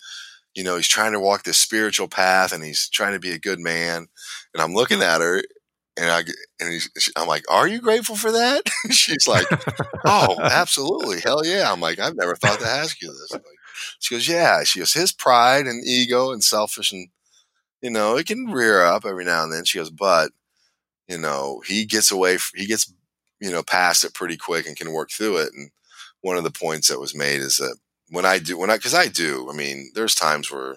Speaker 4: you know, he's trying to walk this spiritual path and he's trying to be a good man. And I'm looking at her and I, and I'm like, are you grateful for that? She's like, oh, absolutely. Hell yeah. I'm like, I've never thought to ask you this. Like, she goes, yeah. She goes, his pride and ego and selfish and, you know, it can rear up every now and then. She goes, but, you know, he gets away, he gets, you know, past it pretty quick and can work through it. And one of the points that was made is that when I do, when I, cause I do, I mean, there's times where,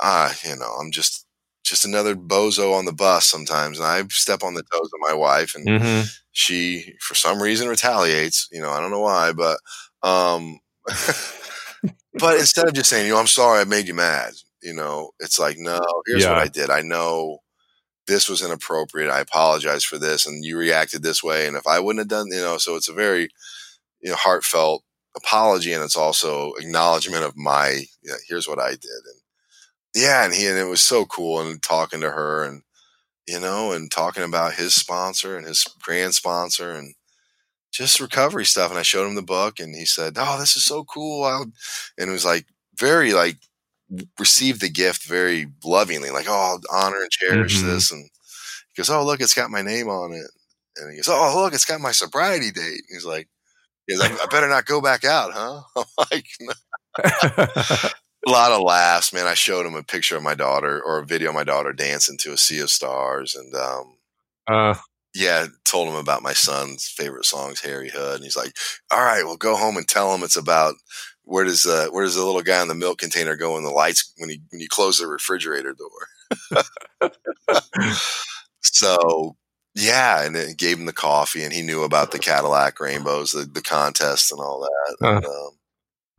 Speaker 4: ah, you know, I'm just, just another bozo on the bus sometimes. And I step on the toes of my wife and,
Speaker 1: hmm
Speaker 4: she for some reason retaliates you know i don't know why but um but instead of just saying you know i'm sorry i made you mad you know it's like no here's what i did. I know this was inappropriate. I apologize for this and you reacted this way and if i wouldn't have done you know so it's a very you know heartfelt apology and it's also acknowledgement of my you know, here's what i did and yeah and he and it was so cool and talking to her and you know, and talking about his sponsor and his grand sponsor and just recovery stuff. And I showed him the book and he said, Oh, this is so cool. I'll, and it was like very like received the gift very lovingly, like, Oh, I'll honor and cherish
Speaker 1: Mhm.
Speaker 4: this. And he goes, Oh, look, it's got my name on it. And he goes, Oh, look, it's got my sobriety date. He's like, He's like, I better not go back out, huh? I'm like, a lot of laughs, man. I showed him a picture of my daughter or a video of my daughter dancing to a sea of stars. And, um,
Speaker 1: uh,
Speaker 4: yeah, told him about my son's favorite songs, Harry Hood, and he's like, "All right, well, go home and tell him it's about where does uh, where does the little guy in the milk container go in the lights when you when you close the refrigerator door." so yeah, and it gave him the coffee, and he knew about the Cadillac Rainbows, the, the contest, and all that.
Speaker 1: Huh.
Speaker 4: And, um,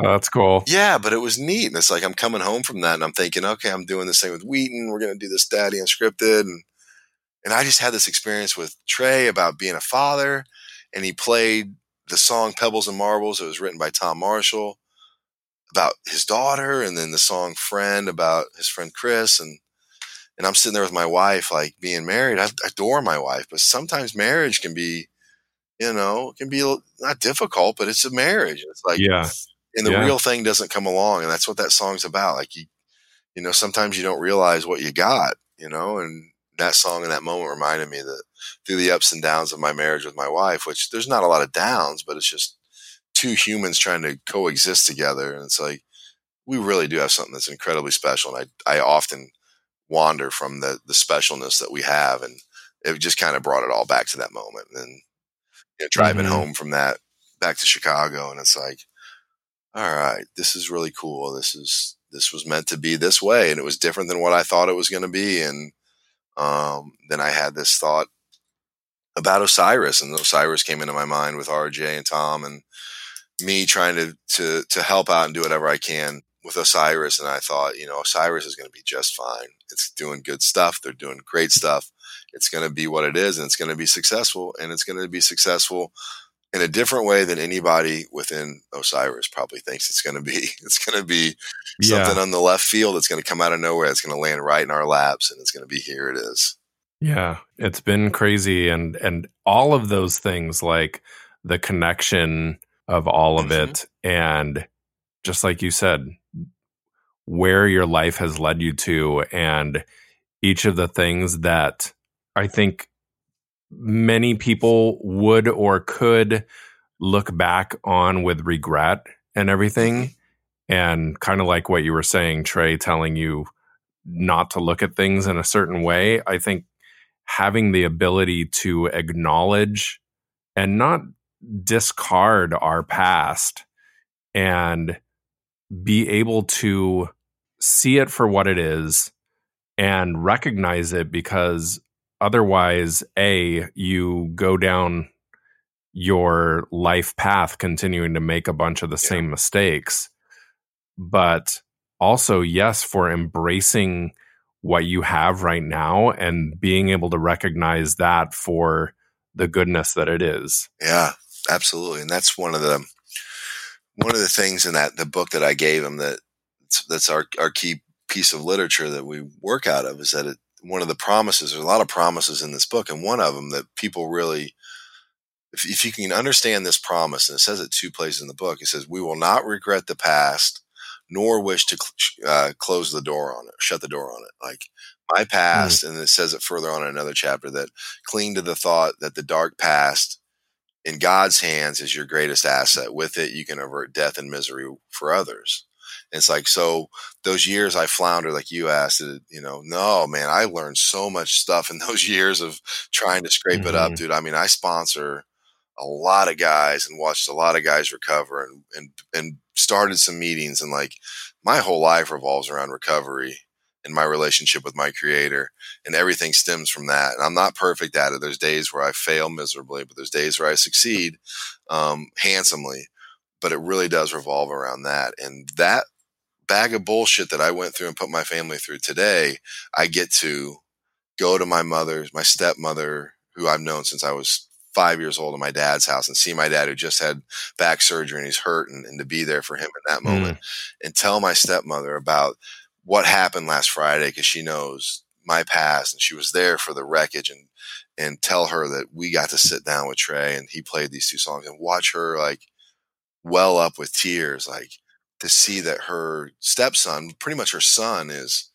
Speaker 1: oh, that's cool.
Speaker 4: yeah, but it was neat, and it's like I'm coming home from that, and I'm thinking, okay, I'm doing this thing with Wheaton. We're gonna do this Daddy Unscripted, and and I just had this experience with Trey about being a father, and he played the song Pebbles and Marbles. It was written by Tom Marshall about his daughter, and then the song Friend about his friend Chris, and and I'm sitting there with my wife, like being married. I adore my wife, but sometimes marriage can be, you know, can be not difficult, but it's a marriage. It's like
Speaker 1: Yeah.
Speaker 4: and the
Speaker 1: Yeah.
Speaker 4: real thing doesn't come along and that's what that song's about like you you know sometimes you don't realize what you got you know and that song in that moment reminded me that through the ups and downs of my marriage with my wife which there's not a lot of downs but it's just two humans trying to coexist together and it's like we really do have something that's incredibly special and i i often wander from the the specialness that we have and it just kind of brought it all back to that moment and you know, driving
Speaker 1: Mhm.
Speaker 4: home from that back to chicago and it's like all right, this is really cool. This is this was meant to be this way, and it was different than what I thought it was going to be. And um, then I had this thought about Osiris, and Osiris came into my mind with RJ and Tom, and me trying to to to help out and do whatever I can with Osiris. And I thought, you know, Osiris is going to be just fine. It's doing good stuff. They're doing great stuff. It's going to be what it is, and it's going to be successful, and it's going to be successful in a different way than anybody within Osiris probably thinks it's going to be. It's going to be
Speaker 1: Yeah.
Speaker 4: something on the left field that's going to come out of nowhere. It's going to land right in our laps, and it's going to be here. It is.
Speaker 1: Yeah, it's been crazy and and all of those things like the connection of all of
Speaker 4: Mhm.
Speaker 1: it and just like you said where your life has led you to and each of the things that I think many people would or could look back on with regret and everything and kind of like what you were saying Trey telling you not to look at things in a certain way I think having the ability to acknowledge and not discard our past and be able to see it for what it is and recognize it because otherwise a you go down your life path continuing to make a bunch of the
Speaker 4: Yeah.
Speaker 1: same mistakes but also yes for embracing what you have right now and being able to recognize that for the goodness that it is.
Speaker 4: Yeah, absolutely. And that's one of the one of the things in that the book that I gave him that that's our our key piece of literature that we work out of is that it, one of the promises there's a lot of promises in this book and one of them that people really if, if you can understand this promise and it says it two places in the book it says we will not regret the past nor wish to uh, close the door on it shut the door on it like my hmm. past mm. and it says it further on in another chapter that cling to the thought that the dark past in god's hands is your greatest asset with it you can avert death and misery for others it's like so those years I floundered, like you asked, it, you know, no man, I learned so much stuff in those years of trying to scrape mm-hmm. it up, mm-hmm. dude. I mean, I sponsor a lot of guys and watched a lot of guys recover and and and started some meetings and like my whole life revolves around recovery and my relationship with my creator and everything stems from that and i'm not perfect at it. There's days where i fail miserably but there's days where i succeed um, handsomely but it really does revolve around that and that bag of bullshit that I went through and put my family through today, I get to go to my mother's, my stepmother, who I've known since I was five years old in my dad's house and see my dad who just had back surgery and he's hurt and, and to be there for him in that moment mm. and tell my stepmother about what happened last Friday because she knows my past and she was there for the wreckage and and tell her that we got to sit down with Trey and he played these two songs and watch her like well up with tears like to see that her stepson, pretty much her son, is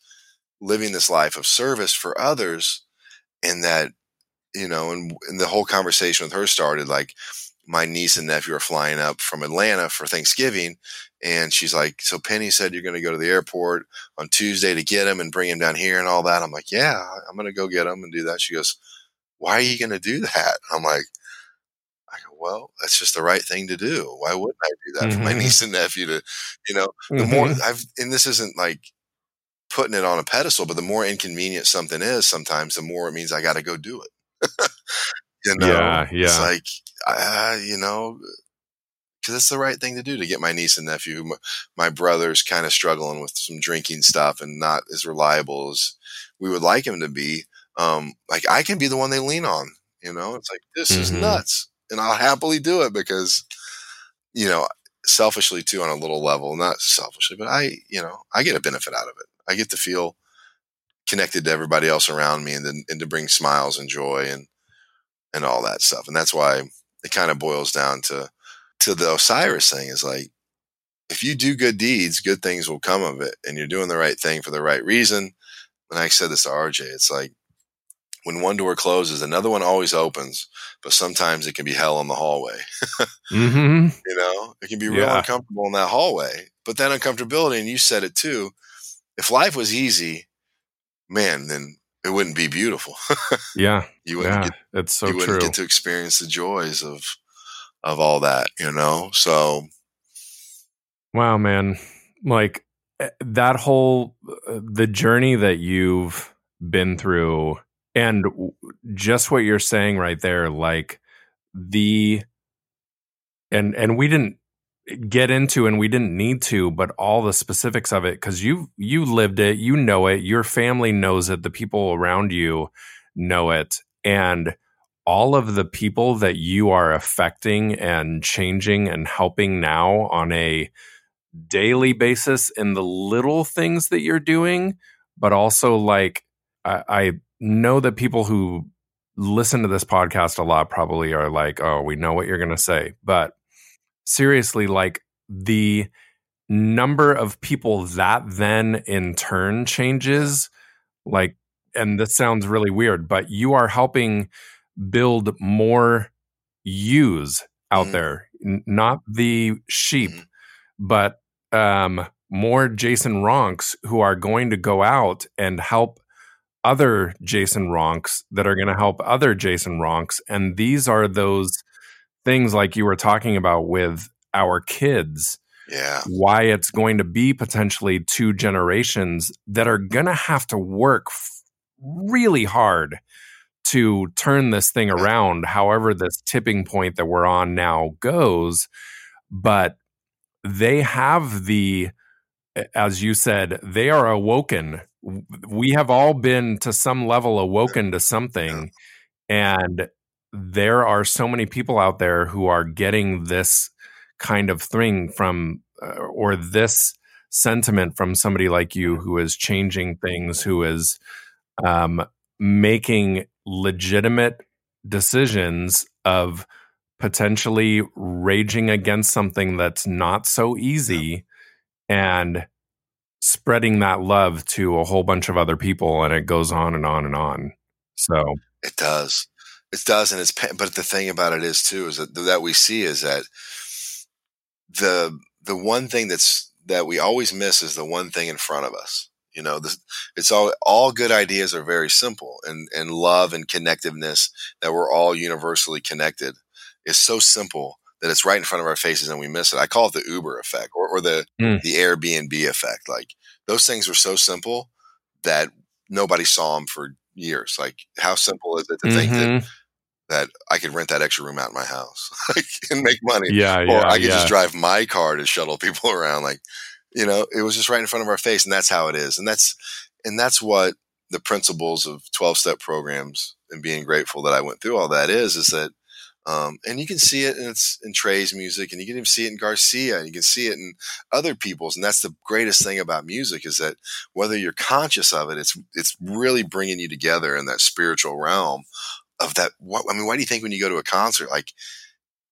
Speaker 4: living this life of service for others, and that you know, and, and the whole conversation with her started like my niece and nephew are flying up from Atlanta for Thanksgiving. And she's like, So Penny said you're going to go to the airport on Tuesday to get him and bring him down here and all that. I'm like, Yeah, I'm going to go get him and do that. She goes, Why are you going to do that? I'm like, I go, well, that's just the right thing to do. Why wouldn't I do that mm-hmm. for my mm-hmm. niece and nephew to, you know, the mm-hmm. more I've, and this isn't like putting it on a pedestal, but the more inconvenient something is sometimes, the more it means I got to go do it. you know,
Speaker 1: yeah, yeah.
Speaker 4: It's like, uh, you know, because it's the right thing to do to get my niece and nephew. My, my brother's kind of struggling with some drinking stuff and not as reliable as we would like him to be. Um, like I can be the one they lean on. You know, it's like this mm-hmm. is nuts and I'll happily do it because, you know, selfishly too on a little level, not selfishly, but I, you know, I get a benefit out of it. I get to feel connected to everybody else around me and then, and to bring smiles and joy and, and all that stuff. And that's why it kind of boils down to, to the Osiris thing is like, if you do good deeds, good things will come of it and you're doing the right thing for the right reason. And I said this to RJ, it's like, when one door closes, another one always opens, but sometimes it can be hell in the hallway.
Speaker 1: mm-hmm.
Speaker 4: You know, it can be real yeah. uncomfortable in that hallway. But that uncomfortability, and you said it too, if life was easy, man, then it wouldn't be beautiful.
Speaker 1: yeah.
Speaker 4: You wouldn't
Speaker 1: yeah,
Speaker 4: get,
Speaker 1: it's so
Speaker 4: you wouldn't
Speaker 1: true.
Speaker 4: get to experience the joys of of all that, you know? So
Speaker 1: Wow, man. Like eh, that whole uh, the journey that you've been through and just what you're saying right there like the and and we didn't get into and we didn't need to but all the specifics of it cuz you you lived it you know it your family knows it the people around you know it and all of the people that you are affecting and changing and helping now on a daily basis in the little things that you're doing but also like I, I know that people who listen to this podcast a lot probably are like, oh, we know what you're going to say. But seriously, like the number of people that then in turn changes, like, and this sounds really weird, but you are helping build more ewes out mm there, N- not the sheep, mm but um, more Jason Ronks who are going to go out and help other Jason Ronks that are going to help other Jason Ronks. And these are those things like you were talking about with our kids.
Speaker 4: Yeah.
Speaker 1: Why it's going to be potentially two generations that are going to have to work f- really hard to turn this thing around, however, this tipping point that we're on now goes. But they have the, as you said, they are awoken we have all been to some level awoken to something and there are so many people out there who are getting this kind of thing from uh, or this sentiment from somebody like you who is changing things who is um, making legitimate decisions of potentially raging against something that's not so easy and spreading that love to a whole bunch of other people and it goes on and on and on. So
Speaker 4: it does it does and it's but the thing about it is too is that that we see is that the the one thing that's that we always miss is the one thing in front of us you know this, it's all all good ideas are very simple and and love and connectiveness that we're all universally connected is so simple that it's right in front of our faces and we miss it. I call it the Uber effect or, or the mm. the Airbnb effect. Like those things were so simple that nobody saw them for years. Like how simple is it to mm-hmm. think that mm-hmm. That I could rent that extra room out in my house and make money?
Speaker 1: Yeah,
Speaker 4: or
Speaker 1: yeah,
Speaker 4: I could
Speaker 1: yeah.
Speaker 4: just drive my car to shuttle people around. Like you know, it was just right in front of our face, and that's how it is. And that's and that's what the principles of twelve step programs and being grateful that I went through all that is is that um, and you can see it in, it's in Trey's music, and you can even see it in Garcia, and you can see it in other people's. And that's the greatest thing about music is that whether you're conscious of it, it's it's really bringing you together in that spiritual realm of that. What I mean, why do you think when you go to a concert, like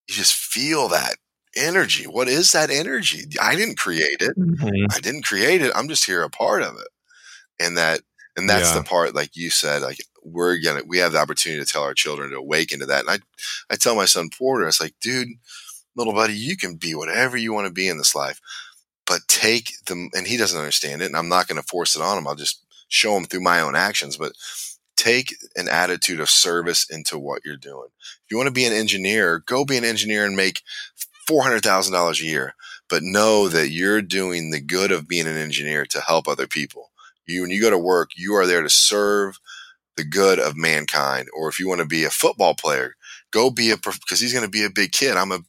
Speaker 4: you just feel that energy? What is that energy? I didn't create it. Mm-hmm. I didn't create it. I'm just here a part of it, and that and that's yeah. the part, like you said, like we're gonna we have the opportunity to tell our children to awaken to that. And I I tell my son Porter, it's like, dude, little buddy, you can be whatever you want to be in this life, but take them. And he doesn't understand it, and I'm not going to force it on him. I'll just show him through my own actions. But take an attitude of service into what you're doing. If you want to be an engineer, go be an engineer and make four hundred thousand dollars a year. But know that you're doing the good of being an engineer to help other people. You when you go to work, you are there to serve the good of mankind. Or if you want to be a football player, go be a because he's going to be a big kid. I'm a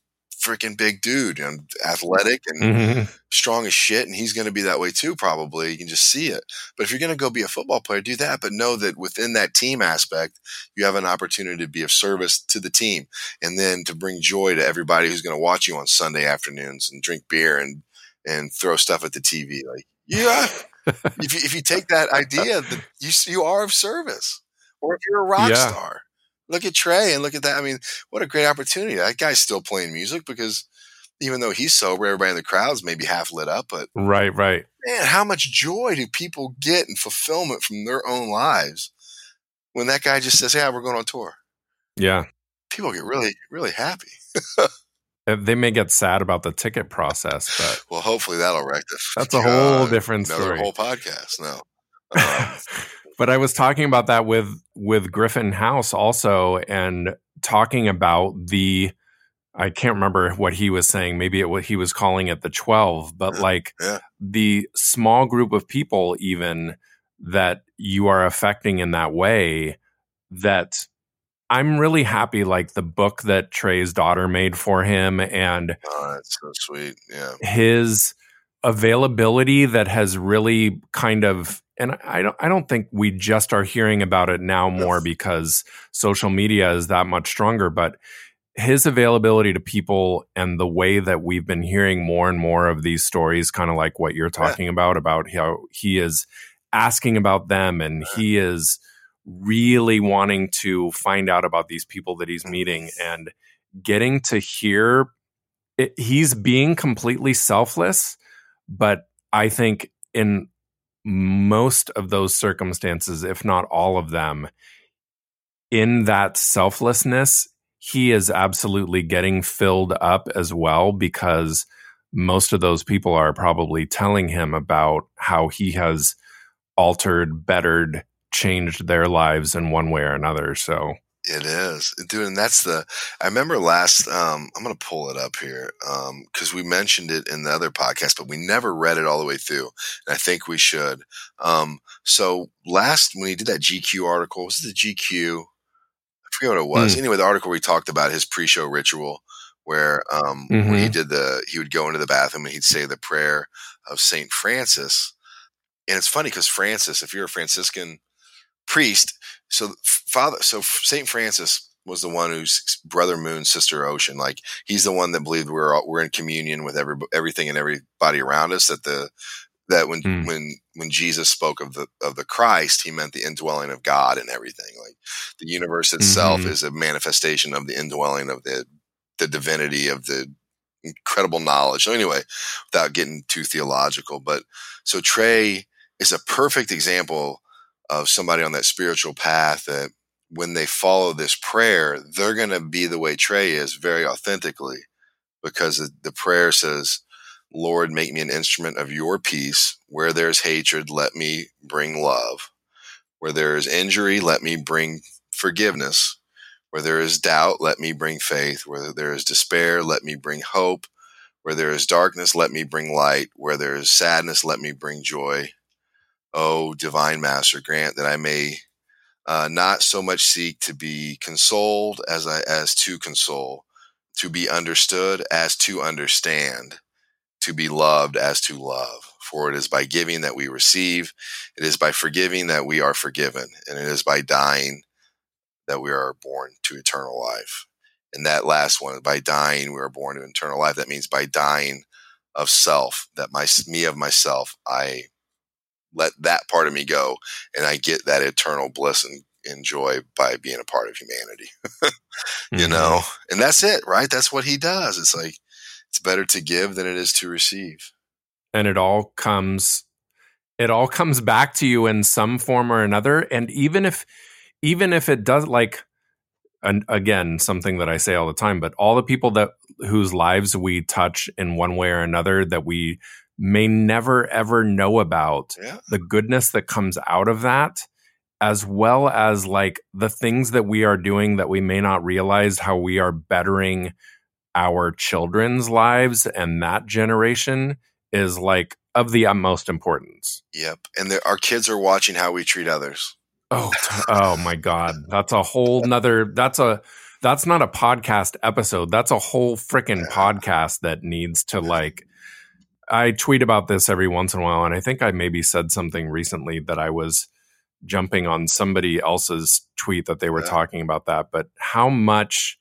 Speaker 4: freaking big dude and athletic and mm-hmm. strong as shit, and he's going to be that way too. Probably you can just see it. But if you're going to go be a football player, do that. But know that within that team aspect, you have an opportunity to be of service to the team, and then to bring joy to everybody who's going to watch you on Sunday afternoons and drink beer and and throw stuff at the TV. Like yeah, if you, if you take that idea, that you you are of service, or if you're a rock yeah. star, look at Trey and look at that. I mean, what a great opportunity! That guy's still playing music because even though he's sober, everybody in the crowd's maybe half lit up. But
Speaker 1: right, right,
Speaker 4: man, how much joy do people get and fulfillment from their own lives when that guy just says, Yeah, we're going on tour"?
Speaker 1: Yeah,
Speaker 4: people get really, really happy.
Speaker 1: Uh, they may get sad about the ticket process, but
Speaker 4: well, hopefully that'll rectify.
Speaker 1: That's a whole different story.
Speaker 4: Whole podcast, no. Um,
Speaker 1: but I was talking about that with with Griffin House also, and talking about the. I can't remember what he was saying. Maybe it what he was calling it the twelve, but
Speaker 4: yeah,
Speaker 1: like
Speaker 4: yeah.
Speaker 1: the small group of people, even that you are affecting in that way, that I'm really happy, like the book that Trey's daughter made for him, and
Speaker 4: oh, that's so sweet. Yeah,
Speaker 1: his availability that has really kind of, and I don't, I don't think we just are hearing about it now more because social media is that much stronger, but his availability to people and the way that we've been hearing more and more of these stories, kind of like what you're talking yeah. about, about how he is asking about them and he is really wanting to find out about these people that he's meeting and getting to hear it, he's being completely selfless but i think in most of those circumstances if not all of them in that selflessness he is absolutely getting filled up as well because most of those people are probably telling him about how he has altered bettered changed their lives in one way or another. So
Speaker 4: it is, dude, and that's the. I remember last. Um, I'm gonna pull it up here because um, we mentioned it in the other podcast, but we never read it all the way through, and I think we should. Um, so last when he did that GQ article, was it the GQ? I forget what it was. Mm. Anyway, the article we talked about his pre-show ritual, where um, mm-hmm. when he did the, he would go into the bathroom and he'd say the prayer of Saint Francis and it's funny because Francis, if you're a Franciscan priest, so Father, so Saint Francis was the one who's brother moon, sister ocean. Like he's the one that believed we're all, we're in communion with every everything and everybody around us. That the that when mm. when when Jesus spoke of the of the Christ, he meant the indwelling of God and everything. Like the universe itself mm-hmm. is a manifestation of the indwelling of the the divinity of the incredible knowledge. So anyway, without getting too theological, but so Trey is a perfect example of somebody on that spiritual path that when they follow this prayer, they're going to be the way Trey is very authentically because the prayer says, Lord, make me an instrument of your peace. Where there's hatred, let me bring love. Where there is injury, let me bring forgiveness. Where there is doubt, let me bring faith. Where there is despair, let me bring hope. Where there is darkness, let me bring light. Where there is sadness, let me bring joy. O divine master, grant that I may uh, not so much seek to be consoled as I, as to console, to be understood as to understand, to be loved as to love. For it is by giving that we receive, it is by forgiving that we are forgiven, and it is by dying that we are born to eternal life. And that last one, by dying, we are born to eternal life. That means by dying of self, that my me of myself, I let that part of me go and I get that eternal bliss and, and joy by being a part of humanity. you mm-hmm. know, and that's it, right? That's what he does. It's like, it's better to give than it is to receive.
Speaker 1: And it all comes, it all comes back to you in some form or another. And even if, even if it does like, and again, something that I say all the time, but all the people that whose lives we touch in one way or another that we may never ever know about yeah. the goodness that comes out of that as well as like the things that we are doing that we may not realize how we are bettering our children's lives and that generation is like of the utmost importance.
Speaker 4: Yep. And the, our kids are watching how we treat others.
Speaker 1: Oh, oh my God. That's a whole nother, that's a, that's not a podcast episode. That's a whole freaking podcast that needs to like I tweet about this every once in a while, and I think I maybe said something recently that I was jumping on somebody else's tweet that they were yeah. talking about that. But how much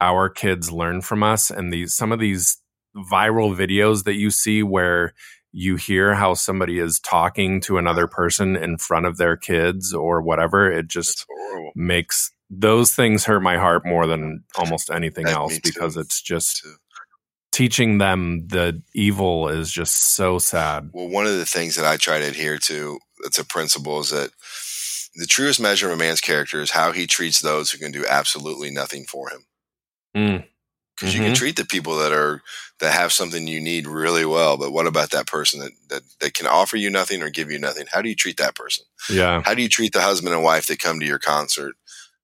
Speaker 1: our kids learn from us, and these some of these viral videos that you see where you hear how somebody is talking to another person in front of their kids or whatever, it just makes those things hurt my heart more than almost anything that else because it's just teaching them the evil is just so sad.
Speaker 4: Well, one of the things that I try to adhere to, that's a principle, is that the truest measure of a man's character is how he treats those who can do absolutely nothing for him. Because mm. mm-hmm. you can mm-hmm. treat the people that are that have something you need really well, but what about that person that, that that can offer you nothing or give you nothing? How do you treat that person?
Speaker 1: Yeah.
Speaker 4: How do you treat the husband and wife that come to your concert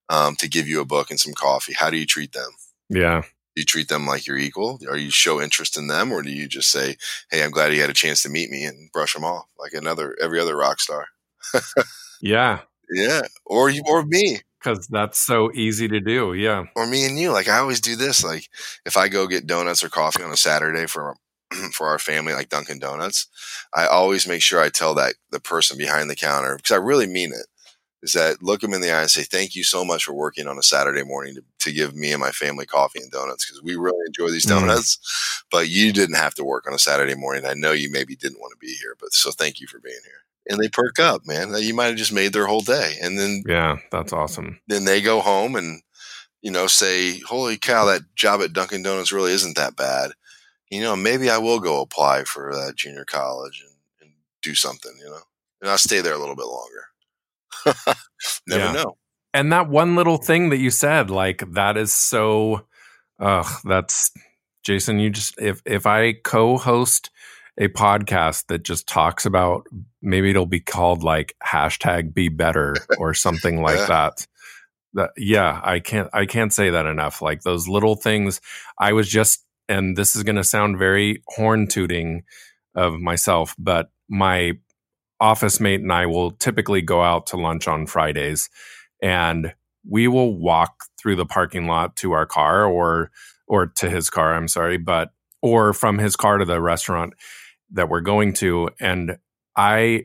Speaker 4: um, to give you a book and some coffee? How do you treat them?
Speaker 1: Yeah
Speaker 4: you treat them like you're equal? Or you show interest in them, or do you just say, "Hey, I'm glad he had a chance to meet me," and brush them off like another every other rock star?
Speaker 1: yeah,
Speaker 4: yeah, or you or me
Speaker 1: because that's so easy to do. Yeah,
Speaker 4: or me and you. Like I always do this. Like if I go get donuts or coffee on a Saturday for for our family, like Dunkin' Donuts, I always make sure I tell that the person behind the counter because I really mean it is that look them in the eye and say, thank you so much for working on a Saturday morning to, to give me and my family coffee and donuts because we really enjoy these mm. donuts. Mm. But you didn't have to work on a Saturday morning. I know you maybe didn't want to be here, but so thank you for being here. And they perk up, man. You might have just made their whole day. And then,
Speaker 1: yeah, that's awesome.
Speaker 4: Then they go home and, you know, say, holy cow, that job at Dunkin' Donuts really isn't that bad. You know, maybe I will go apply for that junior college and, and do something, you know, and I'll stay there a little bit longer. Never yeah. know.
Speaker 1: And that one little thing that you said, like that is so ugh, that's Jason, you just if if I co-host a podcast that just talks about maybe it'll be called like hashtag be better or something like that. That yeah, I can't I can't say that enough. Like those little things I was just and this is gonna sound very horn tooting of myself, but my office mate and I will typically go out to lunch on Fridays and we will walk through the parking lot to our car or or to his car, I'm sorry, but or from his car to the restaurant that we're going to and I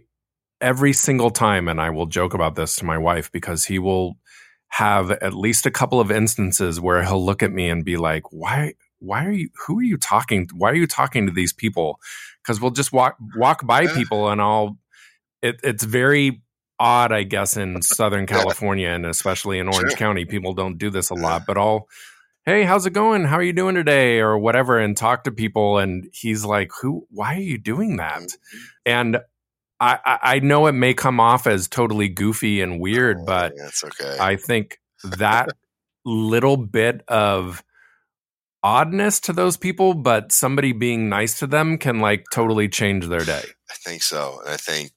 Speaker 1: every single time, and I will joke about this to my wife because he will have at least a couple of instances where he'll look at me and be like, "Why? Why are you? Who are you talking? Why are you talking to these people?" Because we'll just walk walk by people, and I'll. It, it's very odd, I guess, in Southern California and especially in Orange
Speaker 4: Sure.
Speaker 1: County. People don't do this a lot, but I'll, hey, how's it going? How are you doing today? Or whatever, and talk to people. And he's like, who, why are you doing that?
Speaker 4: Mm-hmm.
Speaker 1: And I, I, I know it may come off as totally goofy and weird, but
Speaker 4: that's okay.
Speaker 1: I think that little bit of oddness to those people, but somebody being nice to them can like totally change their day.
Speaker 4: I think so. And I think,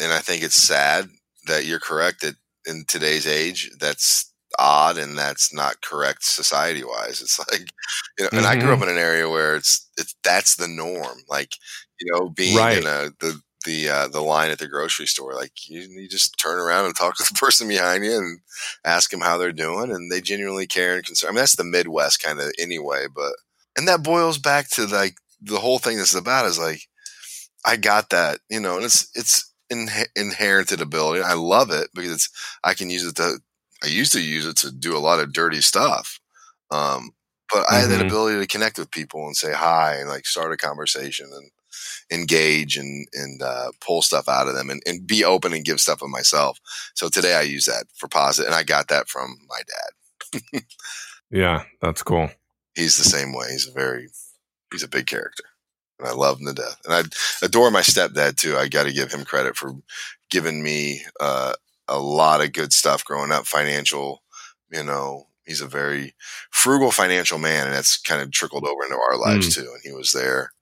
Speaker 4: and I think it's sad that you're correct that in today's age, that's odd and that's not correct society wise. It's like, you know, and I grew up in an area where it's, it's, that's the norm. Like, you know, being
Speaker 1: Right.
Speaker 4: in a, the, the, uh, the line at the grocery store, like you, you just turn around and talk to the person behind you and ask them how they're doing. And they genuinely care and concern. I mean, that's the Midwest kind of anyway, but, and that boils back to like the whole thing this is about is like, I got that, you know, and it's it's in, inherited ability. I love it because it's I can use it to. I used to use it to do a lot of dirty stuff, um, but I had that
Speaker 1: Mhm.
Speaker 4: ability to connect with people and say hi and like start a conversation and engage and and uh, pull stuff out of them and, and be open and give stuff of myself. So today I use that for positive, and I got that from my dad.
Speaker 1: Yeah, that's cool.
Speaker 4: He's the same way. He's a very he's a big character. And I love him to death. And I adore my stepdad too. I got to give him credit for giving me uh, a lot of good stuff growing up, financial, you know, he's a very frugal financial man and that's kind of trickled over into our lives too. And he was there,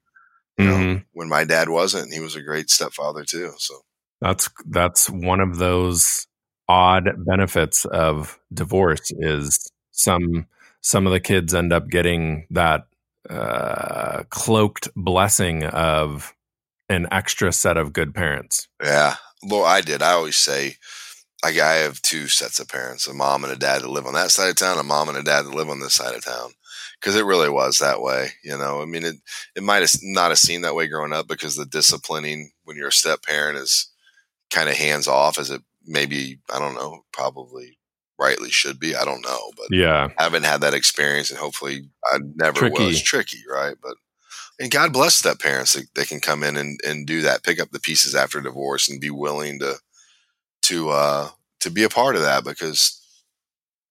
Speaker 4: you know,
Speaker 1: Mhm.
Speaker 4: when my dad wasn't, he was a great stepfather too. So
Speaker 1: That's that's one of those odd benefits of divorce is some some of the kids end up getting that uh, cloaked blessing of an extra set of good parents.
Speaker 4: Yeah. Well, I did. I always say, like, I have two sets of parents a mom and a dad that live on that side of town, a mom and a dad that live on this side of town. Because it really was that way. You know, I mean, it, it might have not have seemed that way growing up because the disciplining when you're a step parent is kind of hands off as it maybe, I don't know, probably rightly should be. I don't know. But
Speaker 1: Yeah,
Speaker 4: I haven't had that experience and hopefully I never
Speaker 1: Tricky.
Speaker 4: was tricky, right? But and God bless step parents that they can come in and, and do that, pick up the pieces after divorce and be willing to to uh to be a part of that because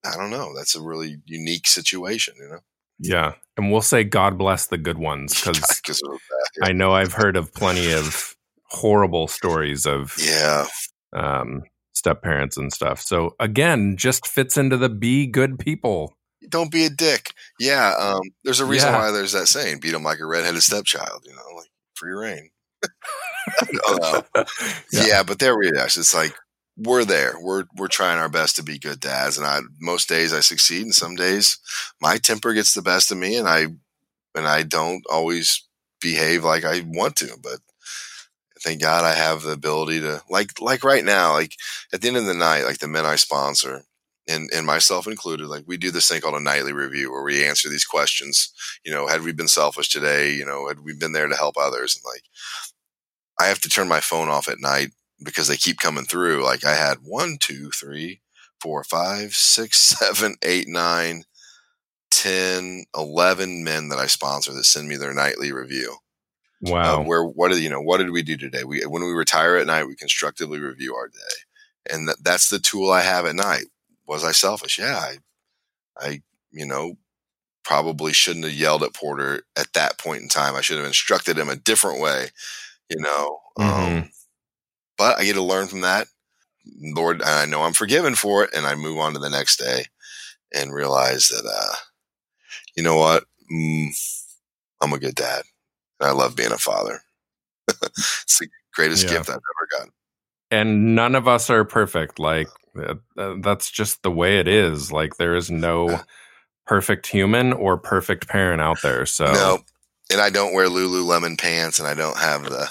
Speaker 4: I don't know, that's a really unique situation, you know.
Speaker 1: yeah, and we'll say God bless the good ones because. I know I've heard of plenty of horrible stories of
Speaker 4: yeah,
Speaker 1: um, step parents and stuff. So again, just fits into the be good people.
Speaker 4: don't be a dick. Yeah, um, there's a reason
Speaker 1: Yeah.
Speaker 4: why there's that saying, beat them like a redheaded stepchild, you know, like free reign. no, no. yeah. but there we are. It's like we're there. We're we're trying our best to be good dads, and I most days I succeed, and some days my temper gets the best of me, and I and I don't always behave like I want to. But thank God I have the ability to like like right now, like at the end of the night, like the men I sponsor. And, and myself included, like we do this thing called a nightly review where we answer these questions. You know, had we been selfish today? You know, had we been there to help others? And like, I have to turn my phone off at night because they keep coming through. Like I had one, two, three, four, five, six, seven, eight, nine, ten, eleven men that I sponsor that send me their nightly review.
Speaker 1: Wow.
Speaker 4: where what did you know? What did we do today? We when we retire at night, we constructively review our day, and that, that's the tool I have at night. Was I selfish? Yeah, I, I, you know, probably shouldn't have yelled at Porter at that point in time. I should have instructed him a different way. You know, um,
Speaker 1: Mhm.
Speaker 4: but I get to learn from that. Lord, and I know I'm forgiven for it, and I move on to the next day and realize that, uh, you know what, mm, I'm a good dad. And I love being a father. it's the greatest
Speaker 1: Yeah.
Speaker 4: gift I've ever gotten.
Speaker 1: and none of us are perfect. Like uh, uh, that's just the way it is. Like there is no perfect human or perfect parent out there. So
Speaker 4: No, and I don't wear Lululemon pants, and I don't have the.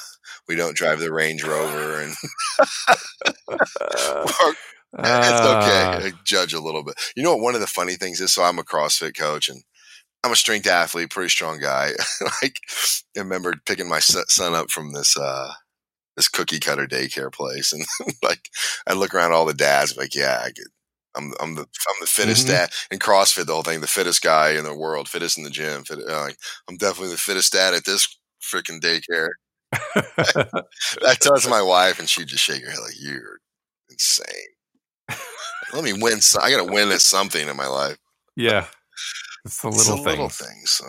Speaker 4: We don't drive the Range Rover, and it's
Speaker 1: Ah,
Speaker 4: okay. I judge a little bit. You know what? One of the funny things is, so I'm a CrossFit coach, and I'm a strength athlete, pretty strong guy. like, I remember picking my son up from this uh, this cookie cutter daycare place, and like I look around all the dads, like yeah, I get, I'm I'm the I'm the fittest
Speaker 1: Mhm.
Speaker 4: dad in CrossFit. The whole thing, the fittest guy in the world, fittest in the gym. Fit, like, I'm definitely the fittest dad at this freaking daycare. I tell it to my wife, and she just shake her head like you're insane. Let me win. Some, I got to win at something in my life.
Speaker 1: yeah. It's the
Speaker 4: It's
Speaker 1: little
Speaker 4: the
Speaker 1: things.
Speaker 4: little things. So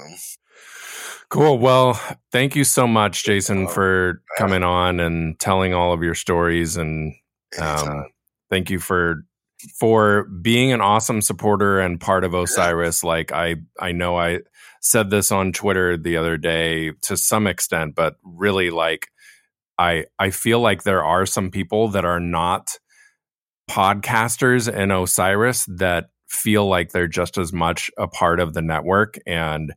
Speaker 1: Cool. Well, thank you so much, Jason,
Speaker 4: Oh,
Speaker 1: for coming on and telling all of your stories and um, thank you for for being an awesome supporter and part of Osiris. Like I I know I said this on Twitter the other day to some extent, but really like I I feel like there are some people that are not podcasters in Osiris that feel like they're just as much a part of the network and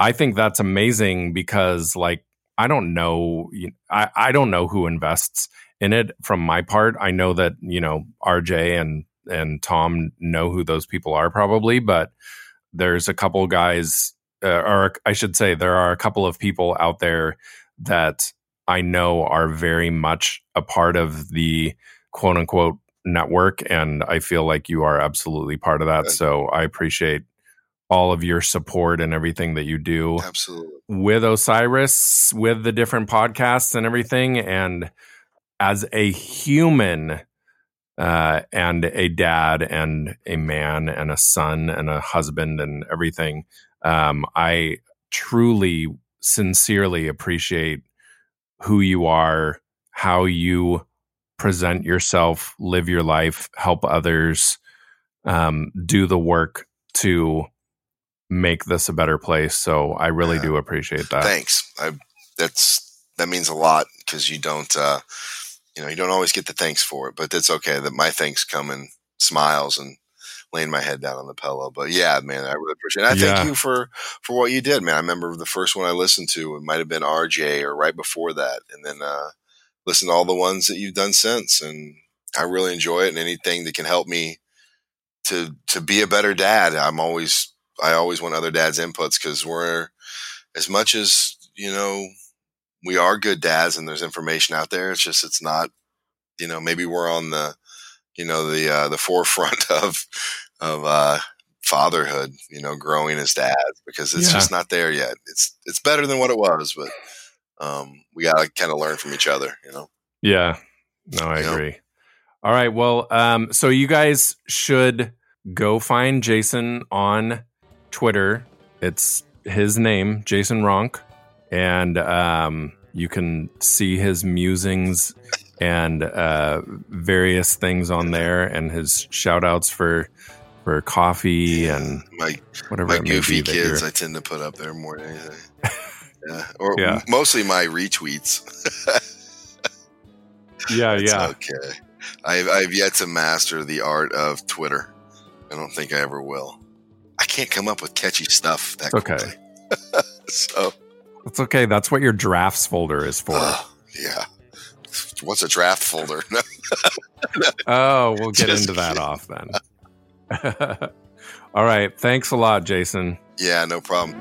Speaker 1: I think that's amazing because like I don't know I I don't know who invests in it from my part. I know that, you know, RJ and and Tom know who those people are probably, but there's a couple guys uh, or I should say there are a couple of people out there that I know are very much a part of the quote unquote network and I feel like you are absolutely part of that.
Speaker 4: Good.
Speaker 1: So I appreciate all of your support and everything that you do
Speaker 4: Absolutely.
Speaker 1: with Osiris, with the different podcasts and everything. And as a human uh, and a dad and a man and a son and a husband and everything, um, I truly, sincerely appreciate who you are, how you present yourself, live your life, help others, um, do the work to make this a better place. So I really
Speaker 4: Yeah.
Speaker 1: do appreciate that.
Speaker 4: Thanks. I that's that means a lot because you don't uh you know you don't always get the thanks for it, but that's okay. That my thanks come in smiles and laying my head down on the pillow. But yeah, man, I really appreciate it. I
Speaker 1: Yeah.
Speaker 4: thank you for for what you did, man. I remember the first one I listened to. It might have been RJ or right before that, and then uh listen to all the ones that you've done since, and I really enjoy it. And anything that can help me to to be a better dad, I'm always I always want other dads' inputs because we're as much as you know we are good dads and there's information out there. It's just it's not you know maybe we're on the you know the uh, the forefront of of uh, fatherhood. You know, growing as dads because it's
Speaker 1: Yeah.
Speaker 4: just not there yet. It's it's better than what it was, but um, we got to kind of learn from each other. You know.
Speaker 1: Yeah. No, I
Speaker 4: Yeah.
Speaker 1: agree. All right. Well, um, so you guys should go find Jason on Twitter. It's his name, Jason Ronk. And um, you can see his musings and uh, various things on there and his shout outs for for coffee and
Speaker 4: my
Speaker 1: whatever
Speaker 4: my goofy kids I tend to put up there more than anything. yeah, or
Speaker 1: Yeah.
Speaker 4: mostly my retweets.
Speaker 1: Yeah,
Speaker 4: It's
Speaker 1: yeah.
Speaker 4: okay. I've I've yet to master the art of Twitter. I don't think I ever will. I can't come up with catchy stuff that
Speaker 1: okay.
Speaker 4: quickly. so
Speaker 1: It's okay. That's what your drafts folder is for.
Speaker 4: uh, yeah. What's a draft folder?
Speaker 1: Oh, we'll get
Speaker 4: Just
Speaker 1: into that
Speaker 4: kidding.
Speaker 1: off then. All right. Thanks a lot, Jason.
Speaker 4: yeah, no problem.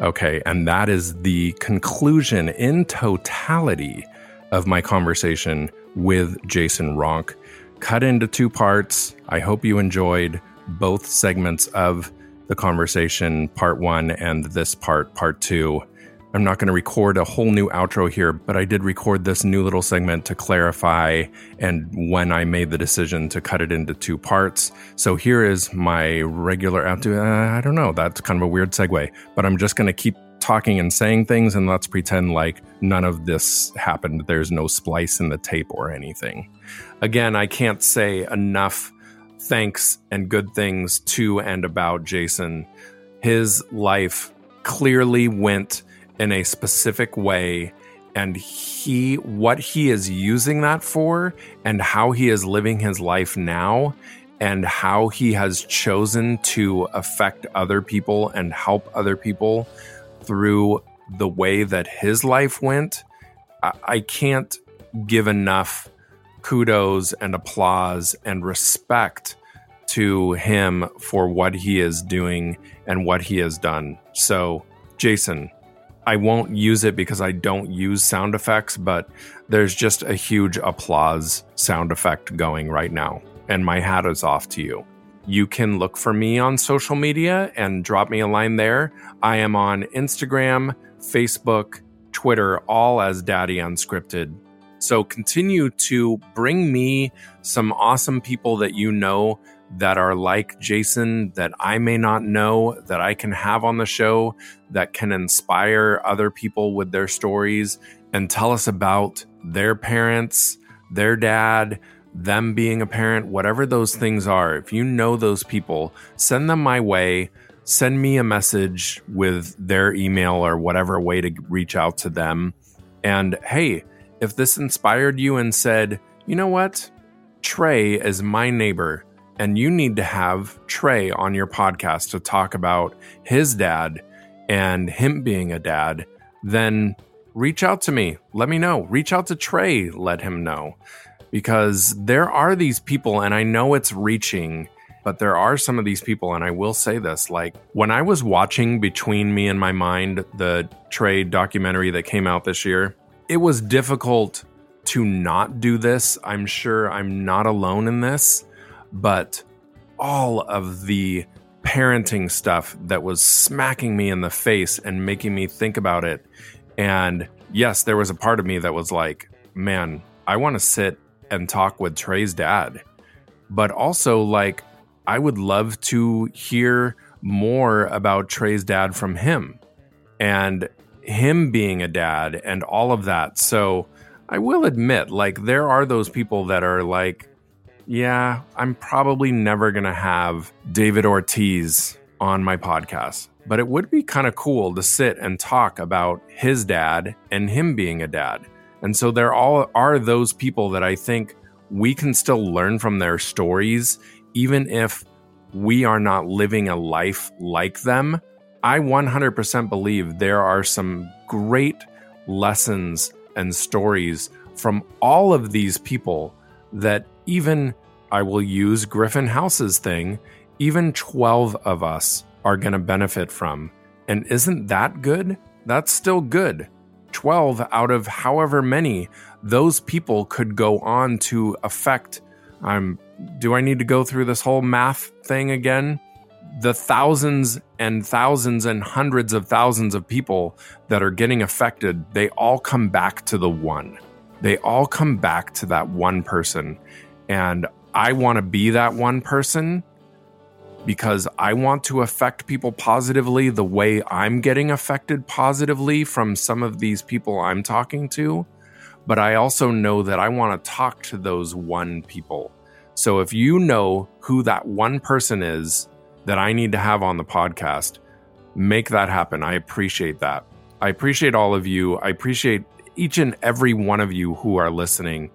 Speaker 1: Okay. And that is the conclusion in totality of my conversation with Jason Ronk. Cut into two parts. I hope you enjoyed both segments of the conversation, part one and this part, part two. I'm not going to record a whole new outro here, but I did record this new little segment to clarify and when I made the decision to cut it into two parts. So here is my regular outro. Uh, I don't know. That's kind of a weird segue, but I'm just going to keep talking and saying things and let's pretend like none of this happened. There's no splice in the tape or anything. Again, I can't say enough thanks and good things to and about Jason. His life clearly went in a specific way and he what he is using that for and how he is living his life now and how he has chosen to affect other people and help other people through the way that his life went I, I can't give enough kudos and applause and respect to him for what he is doing and what he has done. So, Jason, I won't use it because I don't use sound effects, but there's just a huge applause sound effect going right now. And my hat is off to you. You can look for me on social media and drop me a line there. I am on Instagram, Facebook, Twitter, all as Daddy Unscripted. So continue to bring me some awesome people that you know that are like Jason that I may not know that I can have on the show that can inspire other people with their stories and tell us about their parents, their dad, them being a parent, whatever those things are. If you know those people, send them my way. Send me a message with their email or whatever way to reach out to them. And hey, if this inspired you and said, you know what? Trey is my neighbor and you need to have Trey on your podcast to talk about his dad and him being a dad, then reach out to me. Let me know. Reach out to Trey, let him know. Because there are these people, and I know it's reaching, but there are some of these people, and I will say this like when I was watching Between Me and My Mind, the Trey documentary that came out this year, it was difficult to not do this. I'm sure I'm not alone in this but all of the parenting stuff that was smacking me in the face and making me think about it. And yes, there was a part of me that was like, man, I want to sit and talk with Trey's dad. But also, like, I would love to hear more about Trey's dad from him and him being a dad and all of that. So I will admit, like, there are those people that are like, yeah, I'm probably never going to have David Ortiz on my podcast, but it would be kind of cool to sit and talk about his dad and him being a dad. And so there all are those people that I think we can still learn from their stories, even if we are not living a life like them. I 100% believe there are some great lessons and stories from all of these people that even I will use Griffin House's thing, even 12 of us are going to benefit from. And isn't that good? That's still good. 12 out of however many those people could go on to affect I'm do I need to go through this whole math thing again? The thousands and thousands and hundreds of thousands of people that are getting affected, they all come back to the one. They all come back to that one person. And I want to be that one person because I want to affect people positively the way I'm getting affected positively from some of these people I'm talking to. But I also know that I want to talk to those one people. So if you know who that one person is that I need to have on the podcast, make that happen. I appreciate that. I appreciate all of you. I appreciate each and every one of you who are listening.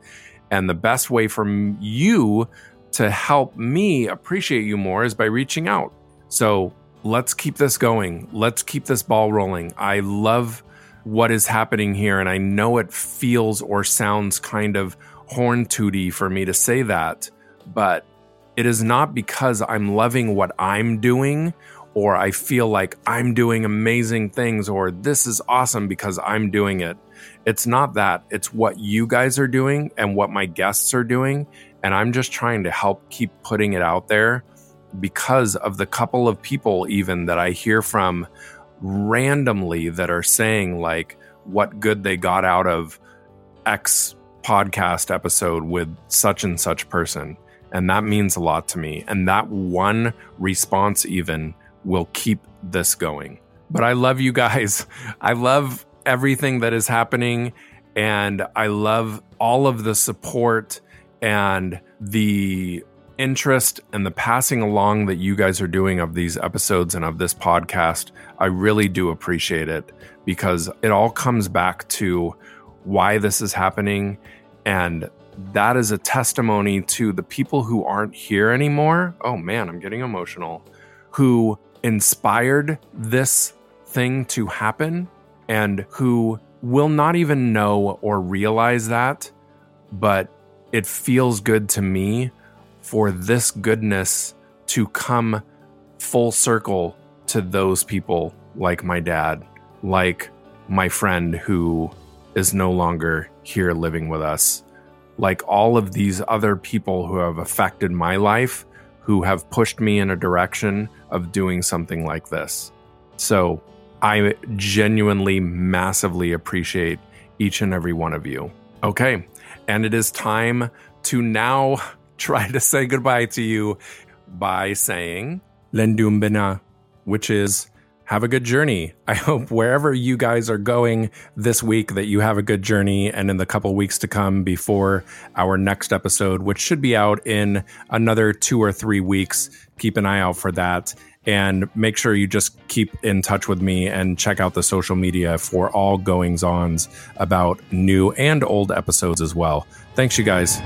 Speaker 1: And the best way for you to help me appreciate you more is by reaching out. So let's keep this going. Let's keep this ball rolling. I love what is happening here. And I know it feels or sounds kind of horn tooty for me to say that, but it is not because I'm loving what I'm doing or I feel like I'm doing amazing things or this is awesome because I'm doing it. It's not that. It's what you guys are doing and what my guests are doing. And I'm just trying to help keep putting it out there because of the couple of people, even that I hear from randomly that are saying, like, what good they got out of X podcast episode with such and such person. And that means a lot to me. And that one response, even, will keep this going. But I love you guys. I love everything that is happening. And I love all of the support and the interest and the passing along that you guys are doing of these episodes and of this podcast. I really do appreciate it because it all comes back to why this is happening. And that is a testimony to the people who aren't here anymore. Oh man, I'm getting emotional. Who inspired this thing to happen and who will not even know or realize that, but it feels good to me for this goodness to come full circle to those people like my dad, like my friend who is no longer here living with us, like all of these other people who have affected my life, who have pushed me in a direction of doing something like this. So I genuinely, massively appreciate each and every one of you. Okay. And it is time to now try to say goodbye to you by saying Lendumbina, which is have a good journey. I hope wherever you guys are going this week that you have a good journey and in the couple weeks to come before our next episode, which should be out in another two or three weeks. Keep an eye out for that. And make sure you just keep in touch with me and check out the social media for all goings ons about new and old episodes as well. Thanks, you guys.